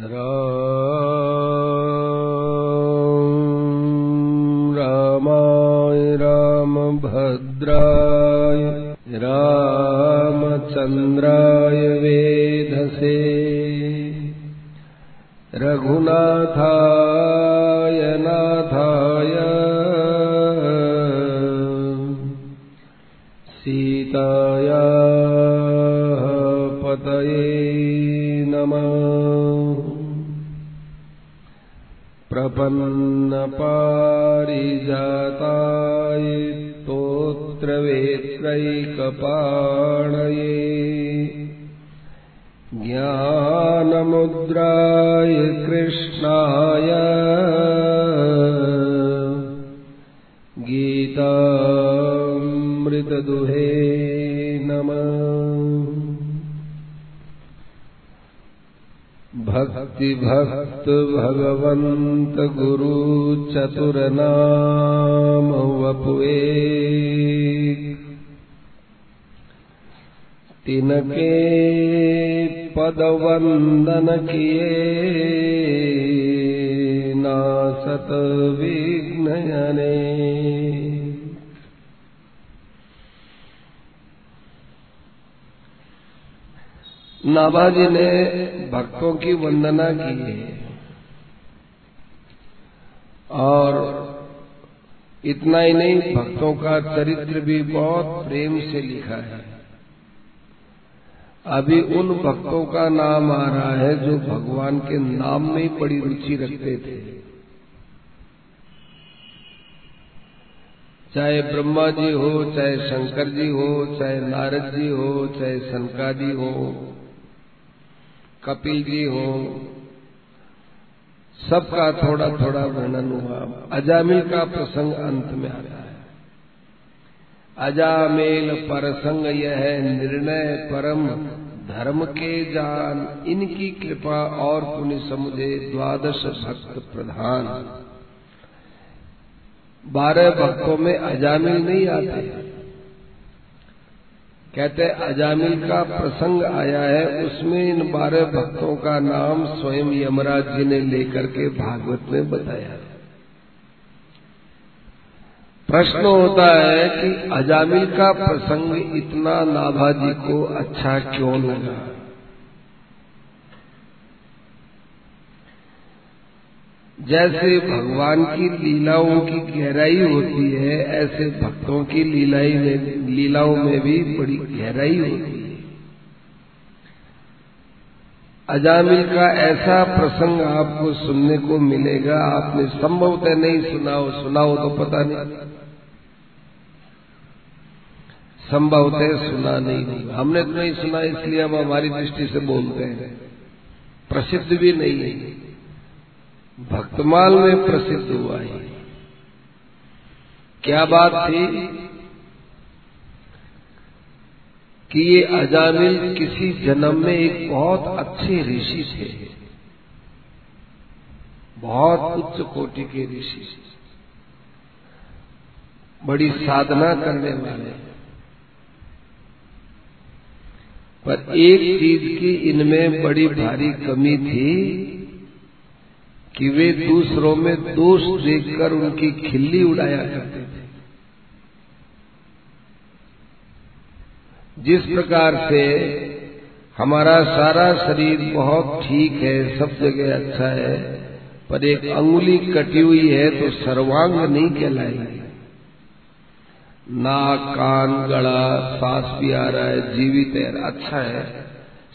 राम रामाय रामभद्राय रामचन्द्राय वेधसे रघुनाथाय प्रपन्नपारिजाताय स्तोत्रवेत्रैकपाणये। ज्ञानमुद्राय कृष्णाय। गीतामृतदुहे नमः। भक्ति भगवंत गुरु चतुर नाम वपुए तिनके पद वंदन किए नासत विघ्नयने। नाभाजी ने भक्तों की वंदना की है। और इतना ही नहीं, भक्तों का चरित्र भी बहुत प्रेम से लिखा है। अभी उन भक्तों का नाम आ रहा है जो भगवान के नाम में ही बड़ी रुचि रखते थे। चाहे ब्रह्मा जी हो, चाहे शंकर जी हो, चाहे नारद जी हो, चाहे सनकादी हो, कपिल जी हो सबका थोड़ा थोड़ा वर्णन हुआ। अजामिल का प्रसंग अंत में आता है। अजामेल परसंग यह है, निर्णय परम धर्म के जान। इनकी कृपा और पुण्य समुझे द्वादश भक्त प्रधान। बारह भक्तों में अजामिल नहीं आते। कहते अजामिल का प्रसंग आया है, उसमें इन बारह भक्तों का नाम स्वयं यमराज जी ने लेकर के भागवत में बताया प्रश्न होता है कि अजामिल का प्रसंग इतना नाभाजी को अच्छा क्यों लगा? जैसे भगवान की लीलाओं की गहराई होती है, ऐसे भक्तों की लीलाई में, लीलाओं में भी बड़ी गहराई होती है। अजामिल का ऐसा प्रसंग आपको सुनने को मिलेगा, आपने संभवतः नहीं सुना हो सुना हो तो पता नहीं। संभवतः सुना नहीं हमने तो नहीं सुना, इसलिए हम हमारी दृष्टि से बोलते हैं। प्रसिद्ध भी नहीं है। भक्तमाल में प्रसिद्ध हुआ है। क्या बात थी? कि ये अजामिल किसी जन्म में एक बहुत अच्छे ऋषि थे। बहुत उच्च कोटि के ऋषि बड़ी साधना करने वाले। पर एक चीज़ की इनमें बड़ी भारी कमी थी कि वे दूसरों में दोष देखकर उनकी खिल्ली उड़ाया करते थे। जिस प्रकार से हमारा सारा शरीर बहुत ठीक है, सब जगह अच्छा है, पर एक अंगुली कटी हुई है तो सर्वांग नहीं कहलाएगी। नाक, कान, गला, सांस भी आ रहा है, जीवित है अच्छा है,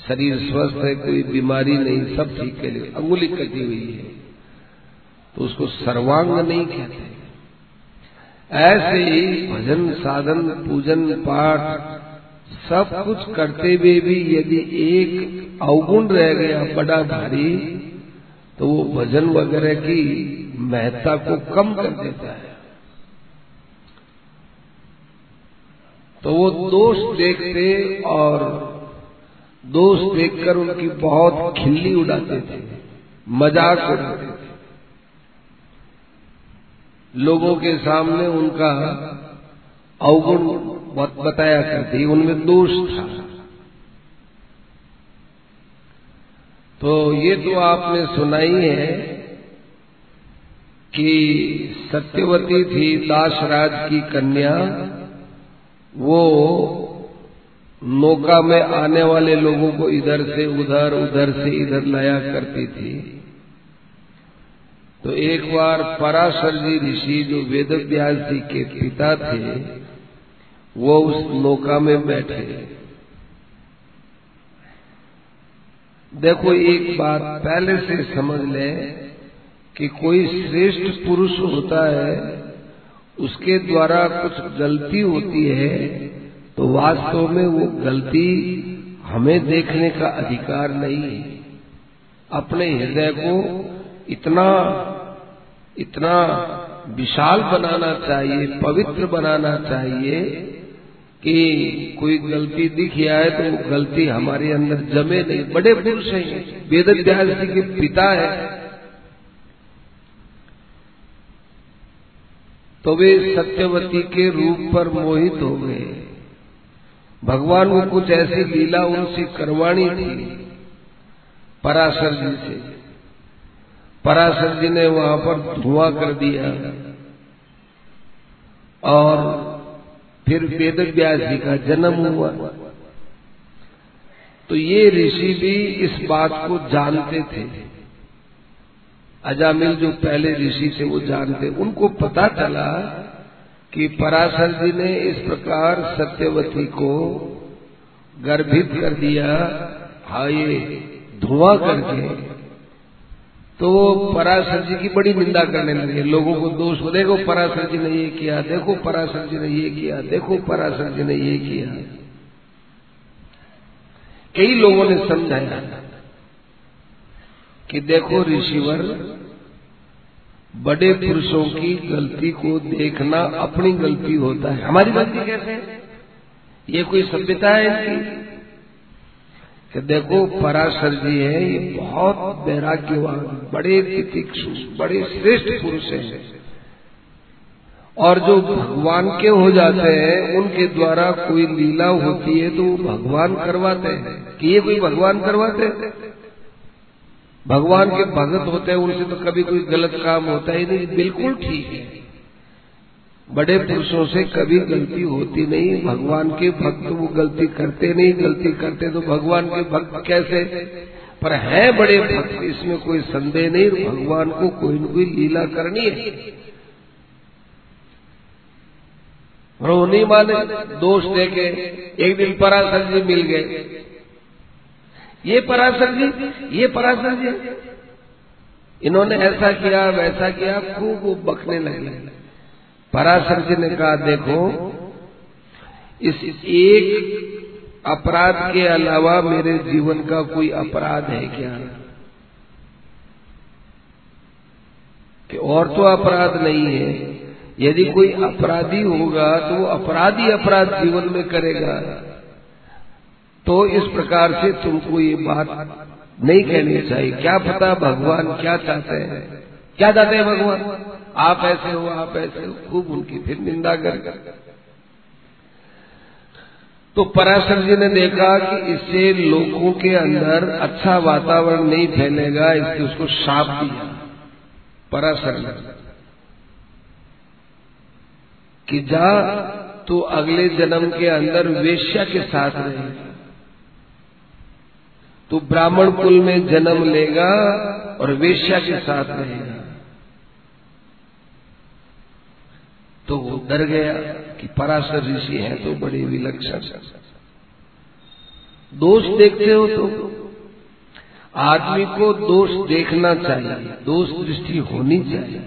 शरीर स्वस्थ है, कोई बीमारी नहीं, सब ठीक है अंगुली कटी हुई है। तो उसको सर्वांग नहीं कहते। ऐसे ही भजन, साधन, पूजन, पाठ सब कुछ करते हुए भी यदि एक अवगुण रह गया बड़ा भारी तो वो भजन वगैरह की महत्ता को कम कर देता है। तो वो दोष देखते और दोष देखकर उनकी बहुत खिल्ली उड़ाते थे मज़ाक उड़ाते लोगों के सामने उनका अवगुण बताया करती, उनमें दोष था। तो ये तो आपने सुनाई है कि सत्यवती थी दासराज की कन्या, वो नौका में आने वाले लोगों को इधर से उधर उधर से इधर लाया करती थी। तो एक बार पराशर जी ऋषि जो वेद व्यास जी के पिता थे, वो उस नौका में बैठे। देखो, एक बात पहले से समझ लें कि कोई श्रेष्ठ पुरुष होता है, उसके द्वारा कुछ गलती होती है तो वास्तव में वो गलती हमें देखने का अधिकार नहीं है। अपने हृदय को इतना इतना विशाल बनाना चाहिए, पवित्र बनाना चाहिए कि कोई गलती दिख जाए तो वो गलती हमारे अंदर जमे नहीं। बड़े पुरुष हैं वेद व्यास जी के पिता है। तो वे सत्यवती के रूप पर मोहित हो गए। भगवान को कुछ ऐसी लीला उनसे करवानी थी, पराशर जी से। पराशर जी ने वहाँ पर धुआँ कर दिया और फिर वेद व्यास जी का जन्म हुआ। तो ये ऋषि भी इस बात को जानते थे। अजामिल जो पहले ऋषि थे, वो जानते। उनको पता चला कि पराशर जी ने इस प्रकार सत्यवती को गर्भित कर दिया। हा ये धुआँ करके तो वो पराशर जी की बड़ी निंदा करने लगे। लोगों को दोष देखो पराशर जी ने ये किया, देखो पराशर जी ने ये किया, देखो पराशर जी ने ये किया। कई लोगों ने समझाया कि देखो ऋषिवर, बड़े पुरुषों की गलती को देखना अपनी गलती होता है। हमारी गलती कैसे ये कोई सभ्यता है इनकी? कि देखो पराशर जी है, ये बहुत वैराग्यवान बड़े तितिक्षु, बड़े श्रेष्ठ पुरुष हैं। और जो भगवान के हो जाते हैं, उनके द्वारा कोई लीला होती है तो वो भगवान करवाते हैं। कि ये कोई भगवान करवाते हैं। भगवान के भगत होते हैं, उनसे तो कभी कोई गलत काम होता ही नहीं, बिल्कुल ठीक है। बड़े पुरुषों से कभी गलती होती नहीं, भगवान के भक्त वो गलती करते नहीं, गलती करते तो भगवान के भक्त कैसे? पर है बड़े भक्त, इसमें कोई संदेह नहीं, भगवान को कोई न कोई लीला करनी है। वो नहीं माने, दोष देके एक दिन पराशर जी मिल गए। ये पराशर जी, ये पराशर जी, इन्होंने ऐसा किया, वैसा किया, खूब वो बकने लगे पराशर जी ने कहा, देखो, इस एक अपराध के अलावा मेरे जीवन का कोई अपराध है क्या? कि और तो अपराध नहीं है। यदि कोई अपराधी होगा तो वो अपराधी अपराध जीवन में करेगा। तो इस प्रकार से तुमको ये बात नहीं कहनी चाहिए। क्या पता भगवान क्या चाहते हैं? क्या चाहते हैं भगवान? आप ऐसे हो, आप ऐसे हो, खूब उनकी फिर निंदा कर कर तो पराशर जी ने देखा कि इससे लोगों के अंदर अच्छा वातावरण नहीं फैलेगा, इसलिए उसको शाप दिया पराशर कि जा तो अगले जन्म के अंदर वेश्या के साथ रहे। तो ब्राह्मण कुल में जन्म लेगा और वेश्या के साथ रहेगा। तो वो डर गया कि पराशर ऋषि है तो बड़े विलक्षण। दोष देखते हो तो आदमी को दोष देखना चाहिए, दोष दृष्टि होनी चाहिए।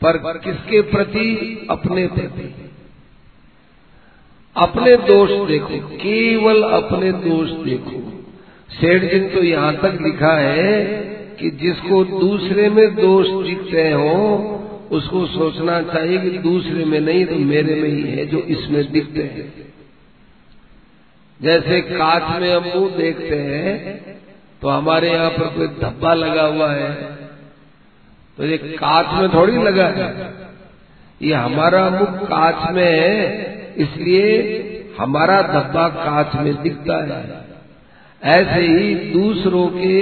पर किसके प्रति? अपने प्रति। अपने दोष देखो, केवल अपने दोष देखो। सेठ जी तो यहाँ तक लिखा है कि जिसको दूसरे में दोष दिखते हो उसको सोचना चाहिए कि दूसरे में नहीं तो मेरे में ही है जो इसमें दिखते हैं। जैसे कांच में हम मुँह देखते हैं तो हमारे यहाँ पर कोई धब्बा लगा हुआ है। तो ये कांच में थोड़ी लगा है। ये हमारा मुख कांच में है, इसलिए हमारा धब्बा कांच में दिखता है। ऐसे ही दूसरों के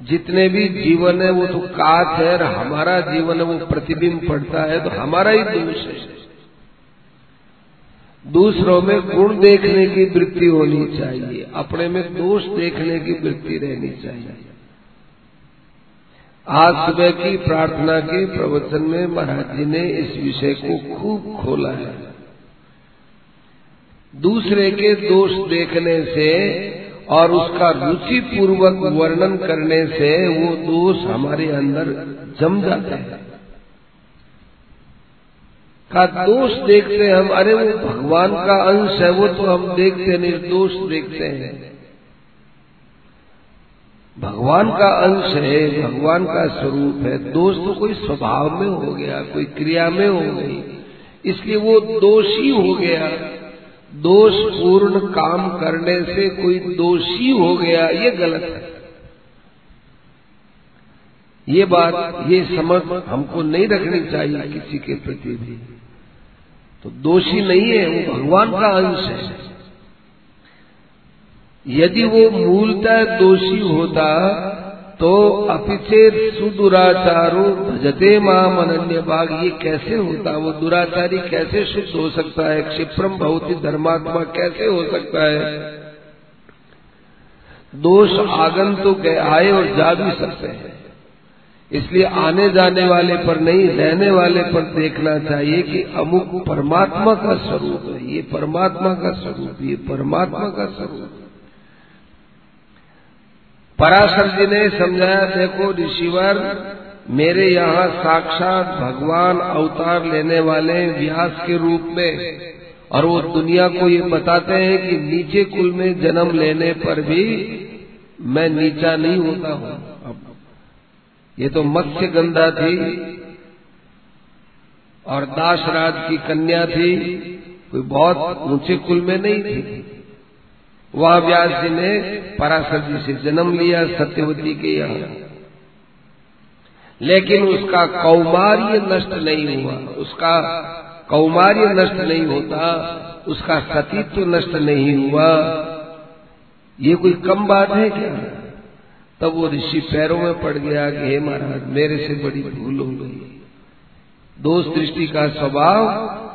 जितने भी जीवन है वो तो काच है और हमारा जीवन है वो प्रतिबिंब पड़ता है तो हमारा ही दोष है। दूसरों में गुण देखने की वृत्ति होनी चाहिए, अपने में दोष देखने की वृत्ति रहनी चाहिए। आज सुबह की प्रार्थना के प्रवचन में महाराज जी ने इस विषय को खूब खोला है। दूसरे के दोष देखने से और उसका रुचि पूर्वक वर्णन करने से वो दोष हमारे अंदर जम जाते हैं। का दोष देखते हम, अरे वो भगवान का अंश है, वो तो हम देखते नहीं दोष देखते हैं। भगवान का अंश है, भगवान का स्वरूप है, दोष तो कोई स्वभाव में हो गया, कोई क्रिया में हो गई, इसलिए वो दोषी हो गया। दोष पूर्ण काम करने से कोई दोषी हो गया, ये गलत है। ये बात, ये समझ हमको नहीं रखनी चाहिए किसी के प्रति भी। तो दोषी नहीं है, वो भगवान का अंश है। यदि वो मूलतः दोषी होता तो अपिचेत सुदुराचारो भजते माम अनन्य बाग। ये कैसे होता? वो दुराचारी कैसे शुद्ध हो सकता है? क्षिप्रम भौति धर्मात्मा कैसे हो सकता है? दोष आगंतुक है आए और जा भी सकते हैं। इसलिए आने जाने वाले पर नहीं, रहने वाले पर देखना चाहिए कि अमुक परमात्मा का स्वरूप है। ये परमात्मा का स्वरूप, ये परमात्मा का स्वरूप। पराशर जी ने समझाया, देखो ऋषिवर, मेरे यहाँ साक्षात भगवान अवतार लेने वाले व्यास के रूप में और वो दुनिया को ये बताते हैं कि नीचे कुल में जन्म लेने पर भी मैं नीचा नहीं होता हूँ। ये तो मत्स्य गंधा थी और दासराज की कन्या थी, कोई बहुत ऊँचे कुल में नहीं थी। वह व्यास जी ने पराशर जी से जन्म लिया, सत्यवती के यहाँ लेकिन उसका कौमार्य नष्ट नहीं हुआ। उसका कौमार्य नष्ट नहीं होता, उसका सतीत्व नष्ट नहीं हुआ। ये कोई कम बात है क्या? तब वो ऋषि पैरों में पड़ गया कि, हे महाराज, मेरे से बड़ी भूल हो गई दोष दृष्टि का स्वभाव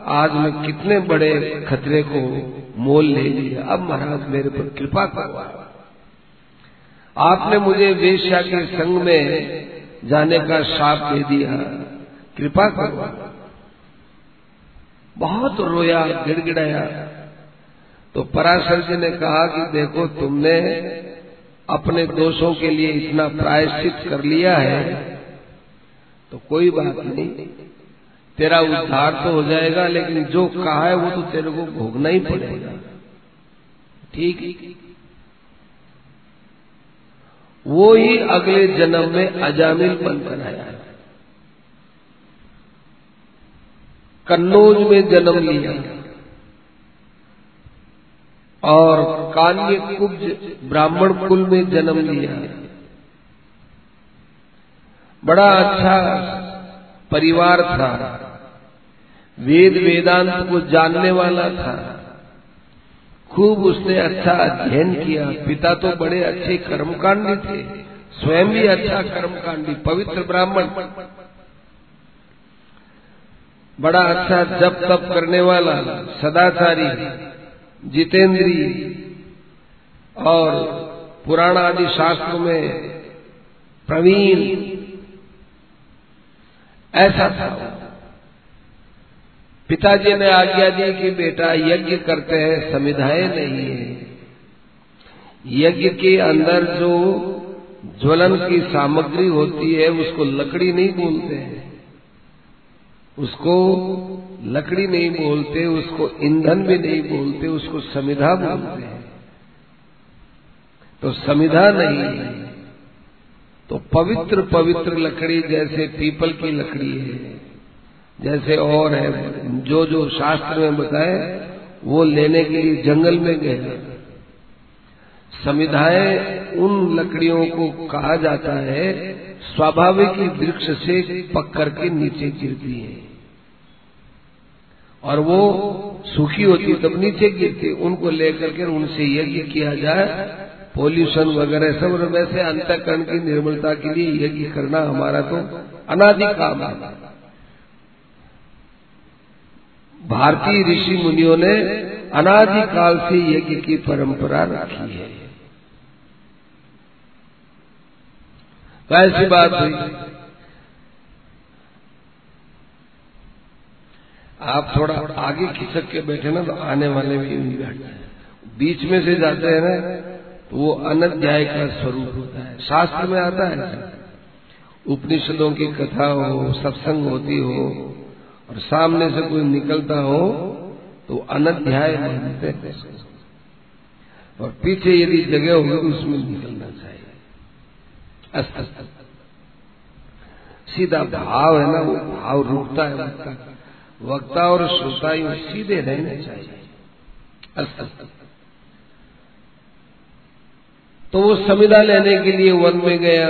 आज मैं कितने बड़े खतरे को मोल ले लिया। अब महाराज मेरे पर कृपा करो आपने मुझे वेश्या के संग में जाने का शाप दे दिया। कृपा करो बहुत रोया, गिड़गिड़ाया। तो पराशर जी ने कहा कि देखो, तुमने अपने दोषों के लिए इतना प्रायश्चित कर लिया है तो कोई बात नहीं। तेरा उद्धार तो हो जाएगा, लेकिन जो कहा है वो तो तेरे को भोगना ही पड़ेगा। ठीक? वो ही अगले जन्म में अजामिल बनकर आया कन्नौज में जन्म लिया। और कान्य कुब्ज ब्राह्मण कुल में जन्म लिया। बड़ा अच्छा परिवार था। वेद वेदांत को जानने वाला था। खूब उसने अच्छा अध्ययन किया। पिता तो बड़े अच्छे कर्मकांडी थे। स्वयं भी अच्छा कर्मकांडी, पवित्र ब्राह्मण। बड़ा अच्छा जप तप करने वाला, सदाचारी, जितेंद्री और पुराण आदि शास्त्रों में प्रवीण, ऐसा था। पिताजी ने आज्ञा दी कि बेटा यज्ञ करते हैं, समिधाएँ नहीं है। यज्ञ के अंदर जो ज्वलन की सामग्री होती है, उसको लकड़ी नहीं बोलते। हैं उसको लकड़ी नहीं बोलते, उसको ईंधन भी नहीं बोलते, उसको समिधा बोलते हैं। तो समिधा नहीं है। तो पवित्र पवित्र लकड़ी जैसे पीपल की लकड़ी है। जैसे और है, जो जो शास्त्र में बताए, वो लेने के लिए जंगल में गए। समिधाएँ उन लकड़ियों को कहा जाता है, स्वाभाविक ही वृक्ष से पक करके नीचे गिरती है। और वो सूखी होती तब नीचे गिरती उनको लेकर के उनसे यज्ञ किया जाए, पोल्यूशन वगैरह सब वैसे अंतकरण की निर्मलता के लिए यज्ञ करना हमारा तो अनादि काम है। भारतीय ऋषि मुनियों ने अनादि काल से यज्ञ की परंपरा रखी है। ऐसी बात हुई। आप थोड़ा आगे खिसक के बैठे ना तो आने वाले भी बैठते हैं बीच में से जाते हैं ना तो वो अनध्याय का स्वरूप होता है। शास्त्र में आता है। उपनिषदों की कथा हो सत्संग होती हो और सामने से कोई निकलता हो तो अनध्याय मानते हैं और पीछे यदि जगह होगी तो उसमें निकलना चाहिए। अस्त सीधा भाव है ना, वो भाव रुकता है वक्ता वक्ता और श्रोता सीधे रहने चाहिए। अस्त तो वो संविदा लेने के लिए वन में गया।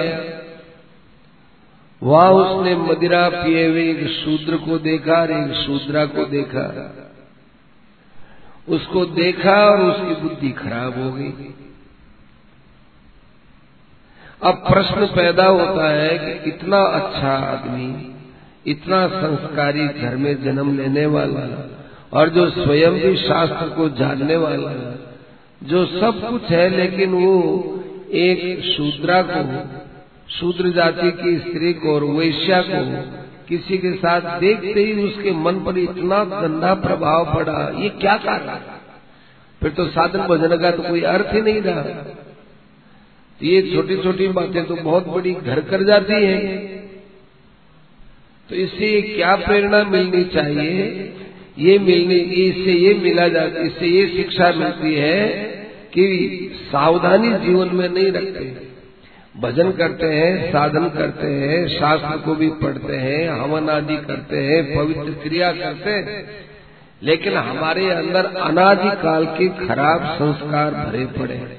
वहाँ, उसने मदिरा पिए हुए एक शूद्र को देखा और एक शूद्रा को देखा। उसको देखा और उसकी बुद्धि खराब हो गई। अब प्रश्न पैदा होता है कि इतना अच्छा आदमी, इतना संस्कारी घर में जन्म लेने वाला और जो स्वयं भी शास्त्र को जानने वाला, जो सब कुछ है लेकिन वो एक शूद्रा को शूद्र जाति की स्त्री को और वैश्या को किसी के साथ देखते ही उसके मन पर इतना गंदा प्रभाव पड़ा। ये क्या कारण फिर तो साधन भजन का तो कोई अर्थ ही नहीं रहा। ये छोटी छोटी बातें तो बहुत बड़ी घर कर जाती है। तो इससे क्या प्रेरणा मिलनी चाहिए? ये मिलनी, इससे ये मिला जाता इससे ये शिक्षा मिलती है कि सावधानी जीवन में नहीं रखते। भजन करते हैं, साधन करते हैं, शास्त्र को भी पढ़ते हैं, हवन आदि करते हैं, पवित्र क्रिया करते हैं। लेकिन हमारे अंदर अनादि काल के खराब संस्कार भरे पड़े हैं।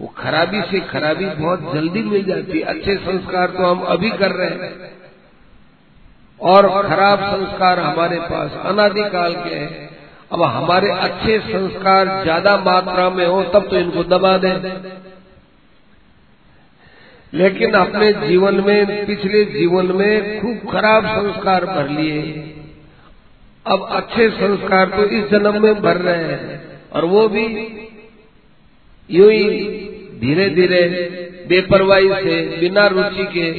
वो खराबी से खराबी बहुत जल्दी मिल जाती है। अच्छे संस्कार तो हम अभी कर रहे हैं। और खराब संस्कार हमारे पास अनादिकाल के हैं। अब हमारे अच्छे संस्कार ज़्यादा मात्रा में हो, तब तो इनको दबा दें। लेकिन अपने जीवन में, पिछले जीवन में खूब खराब संस्कार भर लिए। अब अच्छे संस्कार तो इस जन्म में भर रहे हैं। और वो भी यू ही धीरे धीरे, बेपरवाही से, बिना रुचि के।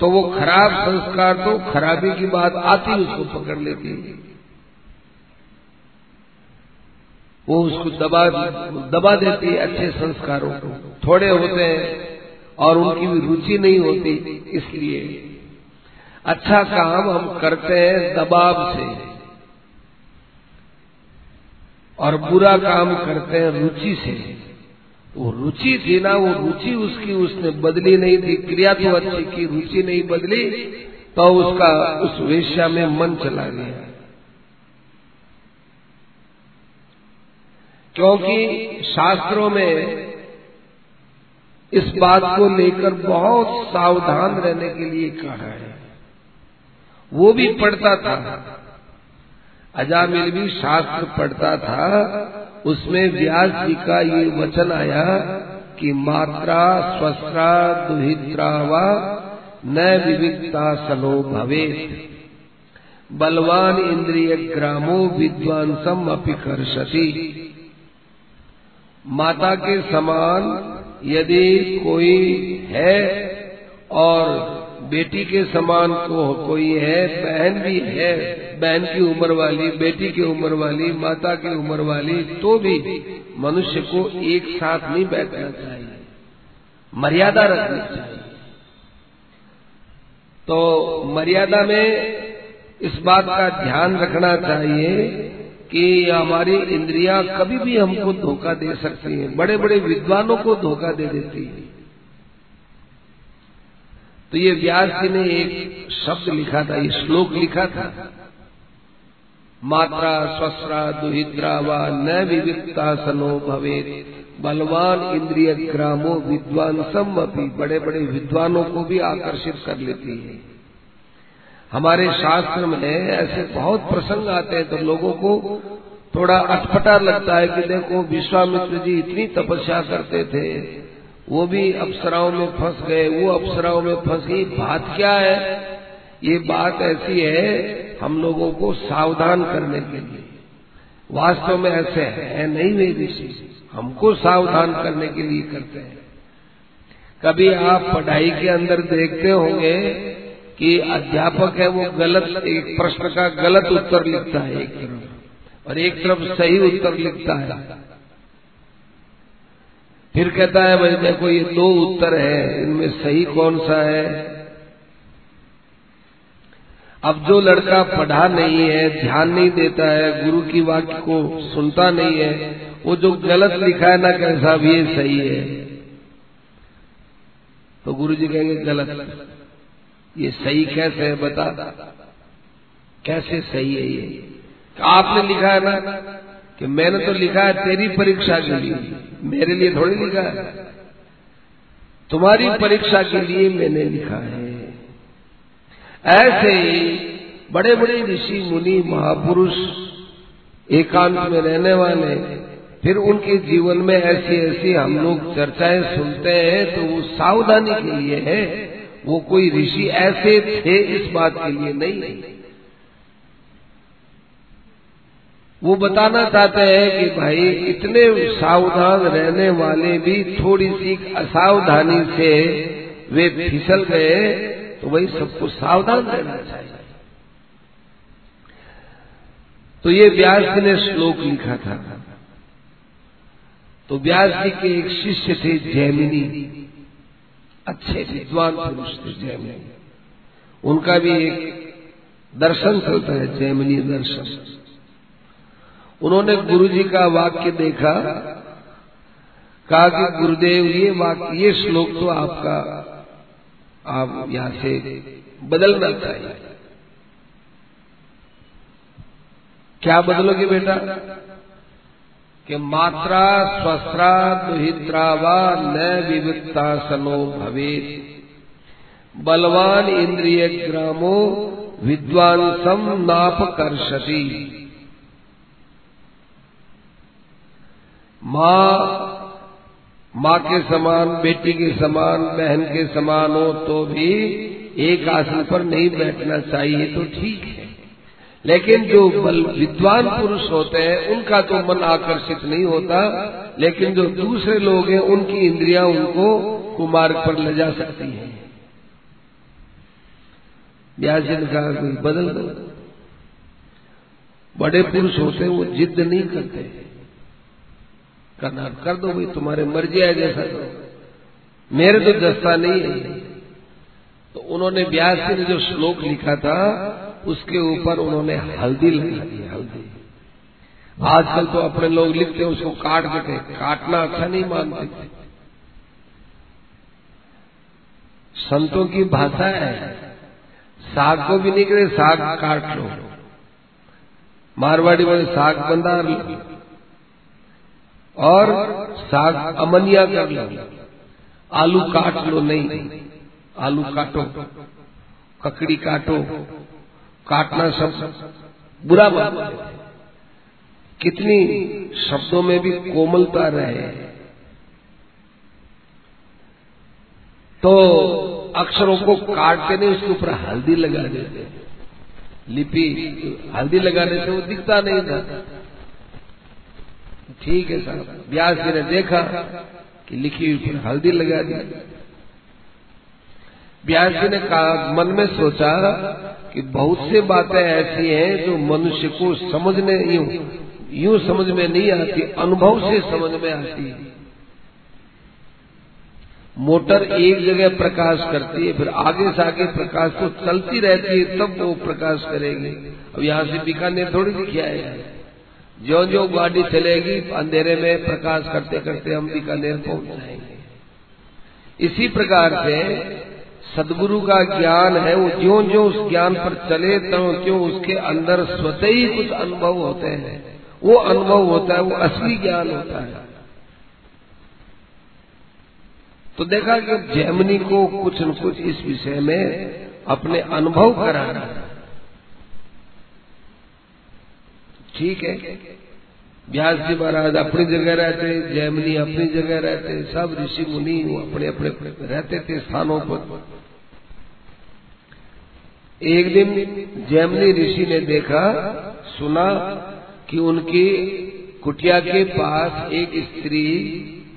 तो वो खराब संस्कार तो खराबी की बात आती उसको पकड़ लेती वो उसको दबा दबा देती है अच्छे संस्कारों को। थोड़े होते हैं और उनकी भी रुचि नहीं होती, इसलिए अच्छा काम हम करते हैं दबाव से और बुरा काम करते हैं रुचि से। वो रुचि थी ना, वो रुचि उसकी उसने बदली नहीं थी, क्रिया तो अच्छी की, रुचि नहीं बदली तो उसका उस वेश्या में मन चला गया। क्योंकि शास्त्रों में इस बात को लेकर बहुत सावधान रहने के लिए कहा है। वो भी पढ़ता था। अजामिल भी शास्त्र पढ़ता था। उसमें व्यास जी का ये वचन आया कि मात्रा स्वस्त्रा दुहित्रा व न विविधता सनो भवे बलवान इंद्रिय ग्रामो विद्वांसम अपिकर्षति माता के समान यदि कोई है और बेटी के समान को कोई है, बहन भी है, बहन की उम्र वाली, बेटी की उम्र वाली, माता की उम्र वाली तो भी मनुष्य को एक साथ नहीं बैठना चाहिए। मर्यादा रखनी चाहिए। तो मर्यादा में इस बात का ध्यान रखना चाहिए कि हमारी इंद्रियाँ कभी भी हमको धोखा दे सकती हैं। बड़े बड़े विद्वानों को धोखा दे देती है। तो ये व्यास जी ने एक शब्द लिखा था, ये श्लोक लिखा था। मात्रा स्वस्रा दुहिद्रा व न विविधता सनो भवे बलवान इंद्रिय ग्रामो विद्वान सम बड़े बड़े विद्वानों को भी आकर्षित कर लेती है। हमारे शास्त्र में ऐसे बहुत प्रसंग आते हैं तो लोगों को थोड़ा अटपटा लगता है कि देखो विश्वामित्र जी इतनी तपस्या करते थे, वो भी अप्सराओं में फंस गए, वो अप्सराओं में फंस गई। बात क्या है? ये बात ऐसी है हम लोगों को सावधान करने के लिए। वास्तव में ऐसे है नहीं वे ऋषि। हमको सावधान करने के लिए करते हैं। कभी आप पढ़ाई के अंदर देखते होंगे कि अध्यापक है वो गलत, एक प्रश्न का गलत उत्तर लिखता है एक तरफ़। और एक तरफ़ सही उत्तर लिखता है। फिर कहता है, भाई देखो, ये दो उत्तर है, इनमें सही कौन सा है? अब जो लड़का पढ़ा नहीं है, ध्यान नहीं देता है, गुरु की वाक्य को सुनता नहीं है, वो जो गलत लिखा है ना कैसा भी ये सही है। तो गुरु जी कहेंगे, गलत। ये सही कैसे है बता? कैसे सही है ये? आपने लिखा है ना कि मैंने तो लिखा है तेरी परीक्षा के लिए। मेरे लिए थोड़ी लिखा है। तुम्हारी परीक्षा के लिए मैंने लिखा है। ऐसे ही बड़े बड़े ऋषि, मुनि, महापुरुष एकांत में रहने वाले, फिर उनके जीवन में ऐसी ऐसी हम लोग चर्चाएँ सुनते हैं तो वो सावधानी के लिए है वो कोई ऋषि ऐसे थे इस बात के लिए नहीं। वो बताना चाहते हैं कि भाई, इतने सावधान रहने वाले भी थोड़ी सी असावधानी से वे फिसल गए तो वही सबको सावधान रहना चाहिए। तो ये व्यास जी ने श्लोक लिखा था। तो व्यास जी के एक शिष्य थे जैमिनी। अच्छे विद्वान पुरुष थे जैमिनी। उनका भी एक दर्शन चलता है, जैमिनी दर्शन। उन्होंने गुरु जी का वाक्य देखा, कहा कि गुरुदेव, ये वाक्य ये श्लोक तो आपका, आप यहाँ से बदलना चाहिए क्या बदलोगे बेटा? कि मात्रा स्वस्रा दुहित्रा व न सनो भवे बलवान इंद्रिय ग्रामो विद्वान सम नाप कर्षति। माँ माँ के समान, बेटी के समान, बहन के समान हो तो भी एक आसन पर नहीं बैठना चाहिए तो ठीक है। लेकिन जो विद्वान पुरुष होते हैं, उनका तो मन आकर्षित नहीं होता, लेकिन जो दूसरे लोग हैं, उनकी इंद्रियाँ उनको कुमार्ग पर ले जा सकती हैं। ने कहा, कोई बदल दो। बड़े पुरुष होते हैं, वो जिद नहीं करते। करना कर दो भाई, तुम्हारे मर्ज़ी है जैसा करो। मेरे तो दस्ता नहीं है तो उन्होंने ब्यास ने जो श्लोक लिखा था उसके ऊपर उन्होंने हल्दी लगा। हल्दी आजकल तो अपने लोग लिखते हैं, उसको काट देते काटना अच्छा नहीं मानते। संतों की भाषा है, साग को भी निकले, साग काट लो। मारवाड़ी वाले साग बंदार लो और साग अमनिया कर लो। आलू काट लो, नहीं। आलू काटो, ककड़ी काटो। काटना सब बुरा मानते कितनी शब्दों में भी कोमलता रहे। तो अक्षरों को काटते नहीं, उसके ऊपर हल्दी लगा देते लिपि, हल्दी लगाने से वो दिखता नहीं था। ठीक है साहब व्यास जी ने देखा कि लिखी हल्दी लगा दी। व्यास जी ने कहा, मन में सोचा कि बहुत से बातें ऐसी हैं जो मनुष्य को समझने, यूँ यूँ समझ में नहीं आती, अनुभव से समझ में आती है। मोटर एक जगह प्रकाश करती है, फिर आगे से आगे प्रकाश तो चलती रहती है, तब वो प्रकाश करेगी। अब यहाँ से बीकानेर थोड़ी दिखी आए जो जो गाड़ी चलेगी, अंधेरे में प्रकाश करते करते हम बीकानेर पहुँच जाएँगे। इसी प्रकार से सदगुरु का ज्ञान है, वो ज्यो ज्यो उस ज्ञान पर चले त्यों त्यों उसके अंदर स्वतः ही कुछ अनुभव होते हैं। वो अनुभव होता है, वो असली ज्ञान होता है। तो देखा कि जैमनी को कुछ न कुछ इस विषय में अपने अनुभव कराना है। ठीक है? व्यास जी महाराज अपनी जगह रहते, जैमनी अपनी जगह रहते, सब ऋषि मुनि अपने अपने रहते थे स्थानों पर। एक दिन जैमनी ऋषि ने देखा, सुना कि उनकी कुटिया के पास एक स्त्री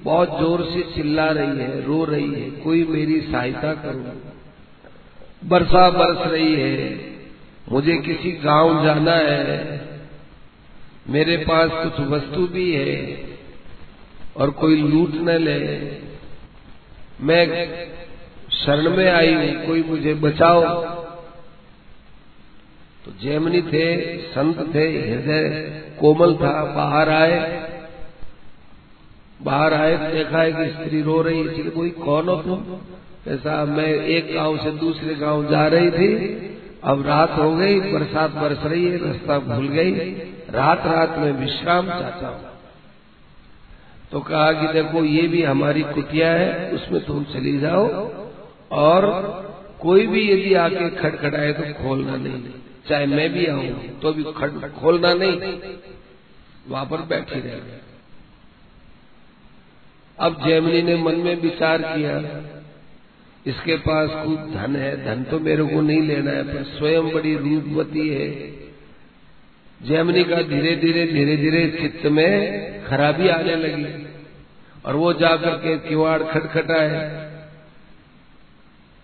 बहुत ज़ोर से चिल्ला रही है, रो रही है, कोई मेरी सहायता करो। बरसा बरस रही है, मुझे किसी गाँव जाना है, मेरे पास कुछ वस्तु भी है और कोई लूट न ले। मैं शरण में आई हूँ कोई मुझे बचाओ। तो जैमनी थे, संत थे, हृदय कोमल था, बाहर आए। बाहर आए तो देखा है कि स्त्री रो रही है कोई कौन हो तुम? ऐसा मैं एक गाँव से दूसरे गाँव जा रही थी, अब रात हो गई, बरसात बरस रही है, रास्ता भूल गई। रात रात में विश्राम चाहता हूँ। तो कहा कि देखो, ये भी हमारी कुटिया है, उसमें तुम चली जाओ, और कोई भी यदि आके खटखटाए तो खोलना नहीं। चाहे मैं भी आऊँ तो भी खोलना नहीं। वहाँ पर बैठी रहे अब जैमनी ने मन में विचार किया, इसके पास खूब धन है, धन तो मेरे को नहीं लेना है, पर स्वयं बड़ी रूपवती है। जैमिनी का धीरे धीरे धीरे धीरे चित्त में खराबी आने लगी, और वो जाकर के किवाड़ खटखटाए।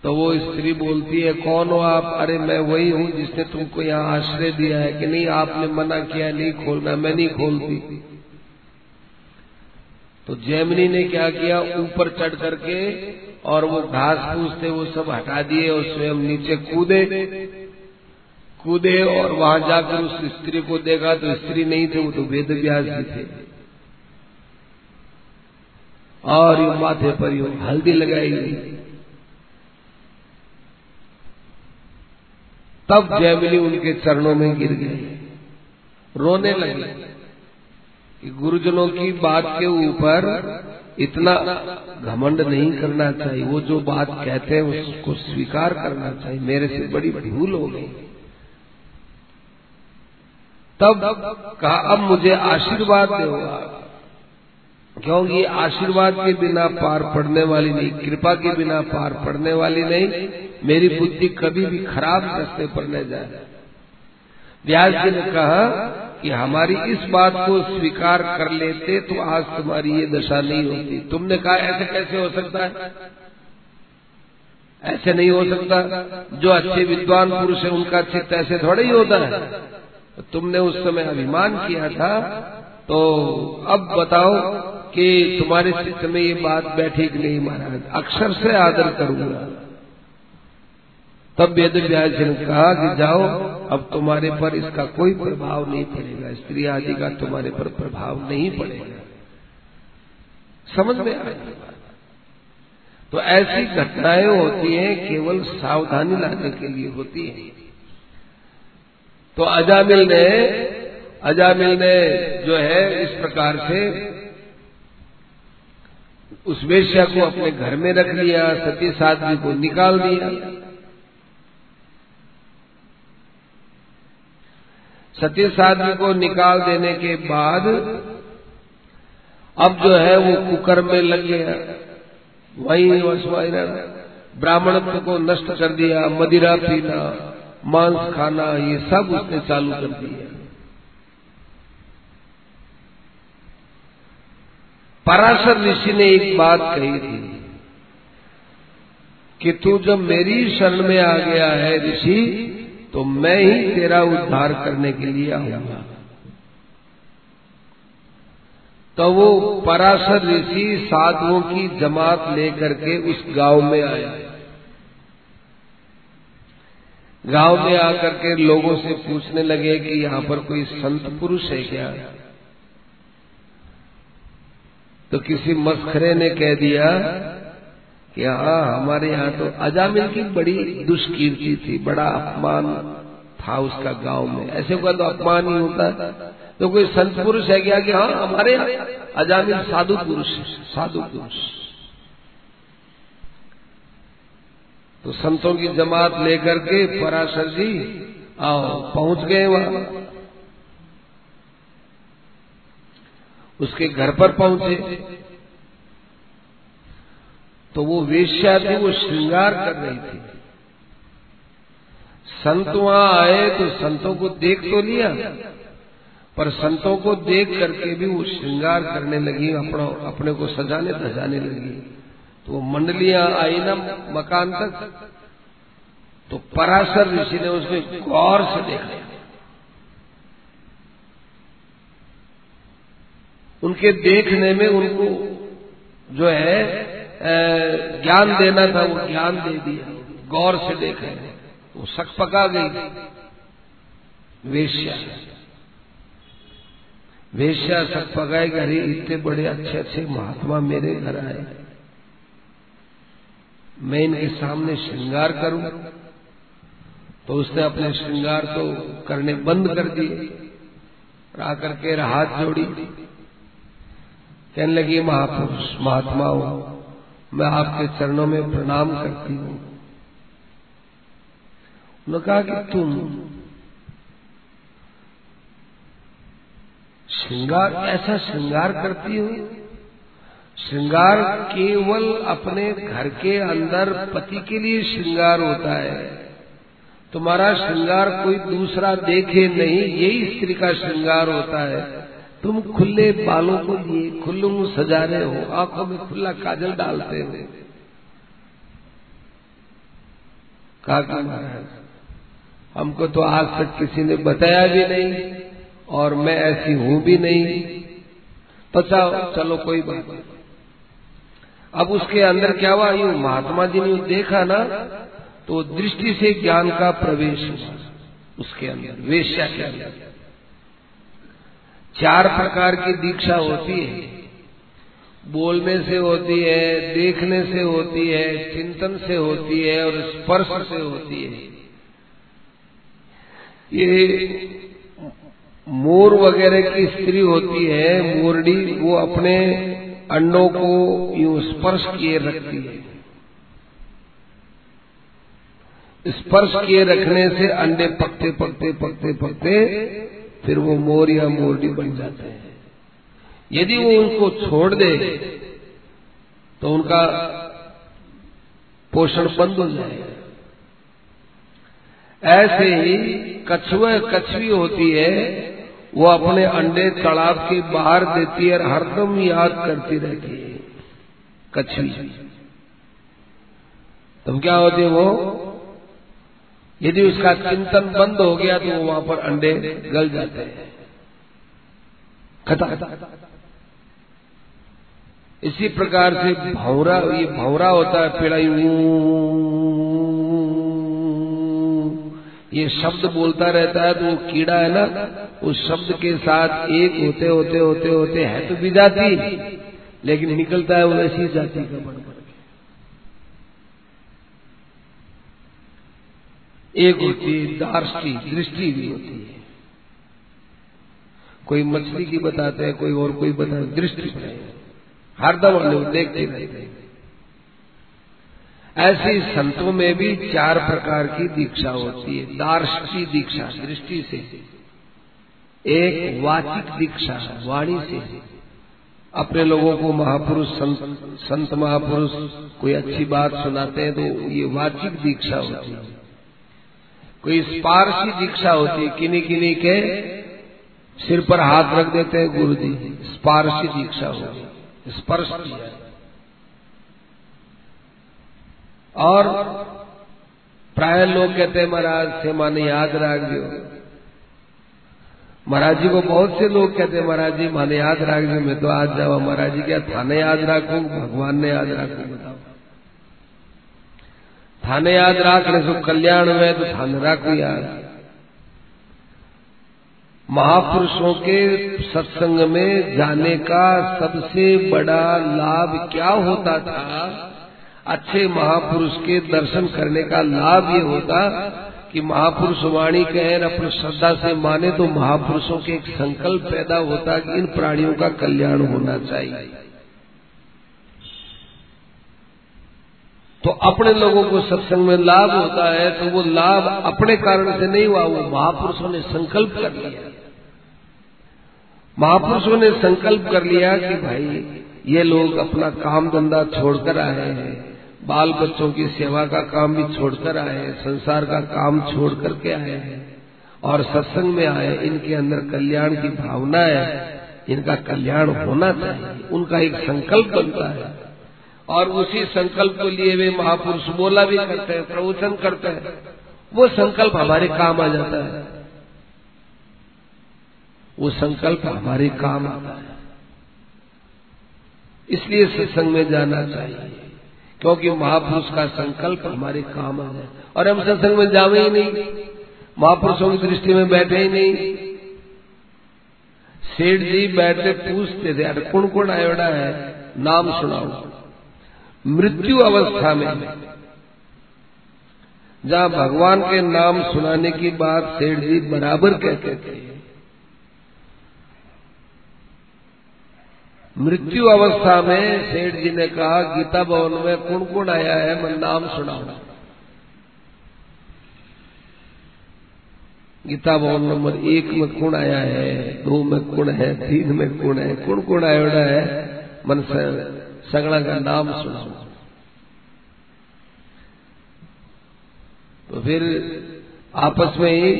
तो वो स्त्री बोलती है, कौन हो आप? अरे, मैं वही हूँ जिसने तुमको यहाँ आश्रय दिया है। कि नहीं, आपने मना किया, नहीं खोलना, मैं नहीं खोलती। तो जैमिनी ने क्या किया? ऊपर चढ़ करके और वो घास फूस थे वो सब हटा दिए और स्वयं नीचे कूदे। कूदे और वहाँ जाकर उस स्त्री को देखा तो स्त्री नहीं थे, वो तो वेद व्यास थे। और यू माथे पर यू हल्दी लगाई गई तब जयमिनी उनके चरणों में गिर गई। रोने लगी कि गुरुजनों की बात के ऊपर इतना घमंड नहीं करना चाहिए। वो जो बात कहते हैं, उसको स्वीकार करना चाहिए। मेरे से बड़ी भूल हो गई। तब कहा, अब मुझे आशीर्वाद देगा क्योंकि आशीर्वाद के बिना पार पड़ने वाली नहीं, कृपा के बिना पार पड़ने वाली नहीं मेरी बुद्धि कभी भी खराब रास्ते पर न जाए। व्यास जी ने कहा कि हमारी इस बात को स्वीकार कर लेते तो आज तुम्हारी ये दशा नहीं होती। तुमने कहा ऐसे कैसे हो सकता है? ऐसे नहीं हो सकता। जो अच्छे विद्वान पुरुष है, उनका चित्त ऐसे थोड़ा ही होता है। तुमने उस समय अभिमान किया था। तो अब बताओ कि तुम्हारे चित्त में ये बात बैठी कि नहीं महाराज। अक्षर से आदर करूँगा। तब वेद व्यास ने कहा कि जाओ, अब तुम्हारे पर इसका कोई प्रभाव नहीं पड़ेगा। स्त्री आदि का तुम्हारे पर प्रभाव नहीं पड़ेगा। समझ में आ तो ऐसी घटनाएँ होती हैं, केवल सावधानी लाने के लिए होती है। तो अजामिल ने अजामिल ने जो है, इस प्रकार से उस वेश्या को अपने घर में रख लिया, सती साध्वी को निकाल दिया। सती साध्वी को निकाल देने के बाद अब जो है वो कुकर में लग गया। वही ब्राह्मण को नष्ट कर दिया, मदिरा पीना, मांस खाना, ये सब उसने चालू कर दिया। पराशर ऋषि ने एक बात कही थी कि तू जब मेरी शरण में आ गया है ऋषि तो मैं ही तेरा उद्धार करने के लिए आऊँगा। तो वो पराशर ऋषि साधुओं की जमात लेकर के उस गाँव में आया। गाँव में आकर के लोगों से पूछने लगे कि यहाँ पर कोई संत पुरुष है क्या? तो किसी मस्खरे ने कह दिया कि हाँ हमारे यहाँ तो अजामिल की बड़ी दुष्कीर्ति थी, बड़ा अपमान था उसका गाँव में। ऐसे हुआ तो अपमान ही होता। है तो कोई संत पुरुष है क्या कि हाँ हमारे यहाँ अजामिल साधु पुरुष साधु पुरुष। तो संतों की जमात लेकर के पराशर जी, आओ, पहुँच गए वहाँ। उसके घर पर पहुँचे। तो वो वेश्या थी वो श्रृंगार कर रही थी। संत वहाँ आए तो संतों को देख तो लिया, पर संतों को देख करके भी वो श्रृंगार करने लगी, अपना, अपने को सजाने धजाने लगी। तो वो मंडलियाँ आई ना मकान तक तो पराशर ऋषि ने उसको गौर से देखा। उनके देखने में उनको जो है ज्ञान देना था, वो ज्ञान दे दिया। गौर से देखे। वो शक पका गई। वेश्या। वेश्या शक पकाए अरे इतने बड़े अच्छे अच्छे महात्मा मेरे घर आए। मैं इनके सामने श्रृंगार करूँ। तो उसने अपने श्रृंगार तो करने बंद कर दिए। आकर के हाथ जोड़ी। कहने लगी, महापुरुष, महात्माओं मैं आपके चरणों में प्रणाम करती हूँ। उन्होंने कहा कि तुम श्रृंगार, ऐसा श्रृंगार करती हो? श्रृंगार केवल अपने घर के अंदर पति के लिए श्रृंगार होता है। तुम्हारा श्रृंगार कोई दूसरा देखे नहीं, यही स्त्री का श्रृंगार होता है। तुम खुले बालों को लिए, खुल्लू मुँह सजा रहे हो, आँखों में खुला काजल डालते हो। कहा महाराज, हमको तो आज तक किसी ने बताया भी नहीं, और मैं ऐसी हूँ भी नहीं। तो चलो कोई बात नहीं। अब उसके अंदर क्या हुआ? यू महात्मा जी ने देखा ना तो दृष्टि से ज्ञान का प्रवेश उसके अंदर, वेश्या के अंदर। चार प्रकार की दीक्षा होती है। बोलने से होती है, देखने से होती है, चिंतन से होती है और स्पर्श से होती है। ये मोर वगैरह की स्त्री होती है, मोरडी, वो अपने अंडों को यूँ स्पर्श किए रखती है। स्पर्श किए रखने से अंडे पकते पकते पकते पकते फिर वो मोर या मोरडी बन जाते हैं। यदि वो उनको छोड़ दे तो उनका पोषण बंद हो जाएगा। ऐसे ही कछुआ कछवी होती है, वो अपने अंडे तालाब के बाहर देती है और हरदम याद करती रहती है कछवी तुम क्या होती है वो? यदि उसका चिंतन बंद हो गया तो वो वहाँ पर अंडे गल जाते हैं। खता इसी प्रकार से भौरा, ये भौरा होता है पेड़ा ये शब्द बोलता रहता है तो वो कीड़ा है ना, उस शब्द के साथ एक होते होते होते होते, है तो भी जाती। लेकिन निकलता है वो ऐसी जाति का बन एक होती है दार्ष्टी दृष्टि भी होती है। कोई मछली की बताते हैं कोई और कोई बताते दृष्टि हरदम लोग देखते रहते हैं। ऐसे संतों में भी चार प्रकार की दीक्षा होती है दार्ष्टी दीक्षा दृष्टि से। एक वाचिक दीक्षा वाणी से। अपने लोगों को महापुरुष संत, संत महापुरुष कोई अच्छी बात सुनाते हैं तो ये वाचिक दीक्षा होती है। कोई स्पार्शी दीक्षा होती किन्हीं किन्हीं के सिर पर हाथ रख देते हैं गुरु जी स्पार्शी दीक्षा होती स्पर्श किया और प्राय लोग कहते हैं, महाराज से माने याद रख दो महाराज जी को बहुत से लोग कहते हैं, महाराज जी, माने याद रख दो मैं तो आज जावा। महाराज जी क्या थाने याद रखू? भगवान ने याद रखू, बताओ। थाने याद राख ने सुख कल्याण में तो थाने राख याद महापुरुषों के सत्संग में जाने का सबसे बड़ा लाभ क्या होता था? अच्छे महापुरुष के दर्शन करने का लाभ ये होता कि महापुरुष वाणी कहन अपनी श्रद्धा से माने तो महापुरुषों के एक संकल्प पैदा होता कि इन प्राणियों का कल्याण होना चाहिए। तो अपने लोगों को सत्संग में लाभ होता है तो वो लाभ अपने कारण से नहीं हुआ, वो महापुरुषों ने संकल्प कर लिया। महापुरुषों ने संकल्प कर लिया कि भाई, ये लोग अपना काम धंधा छोड़कर आए हैं, बाल बच्चों की सेवा का काम भी छोड़कर आए हैं, संसार का काम छोड़ करके आए हैं, और सत्संग में आए, इनके अंदर कल्याण की भावना है, इनका कल्याण होना चाहिए, उनका एक संकल्प बनता है। और उसी संकल्प को लिए वे महापुरुष बोला भी करते हैं, प्रवचन करते हैं। वो संकल्प हमारे काम आ जाता है। वो संकल्प हमारे काम आता है। इसलिए सत्संग में जाना चाहिए, क्योंकि महापुरुष का संकल्प हमारे काम आ जाए और हम सत्संग में जावे ही नहीं, महापुरुषों की दृष्टि में बैठे ही नहीं। सेठ जी बैठे पूछते थे, अरे कौन कौन आयोड़ा है? नाम सुनाओ। मृत्यु अवस्था में। जहाँ भगवान के नाम सुनाने की बात सेठ जी बराबर कहते थे। मृत्यु अवस्था में सेठ जी ने कहा, गीता भवन में कौन कौन आया है? मैं नाम सुनाऊ। गीता भवन नंबर एक में कौन आया है? दो में कौन है? तीन में कौन है? कौन कौन आयोड़ा है? मन सगड़ा का नाम सुनाओ तो फिर आपस में ही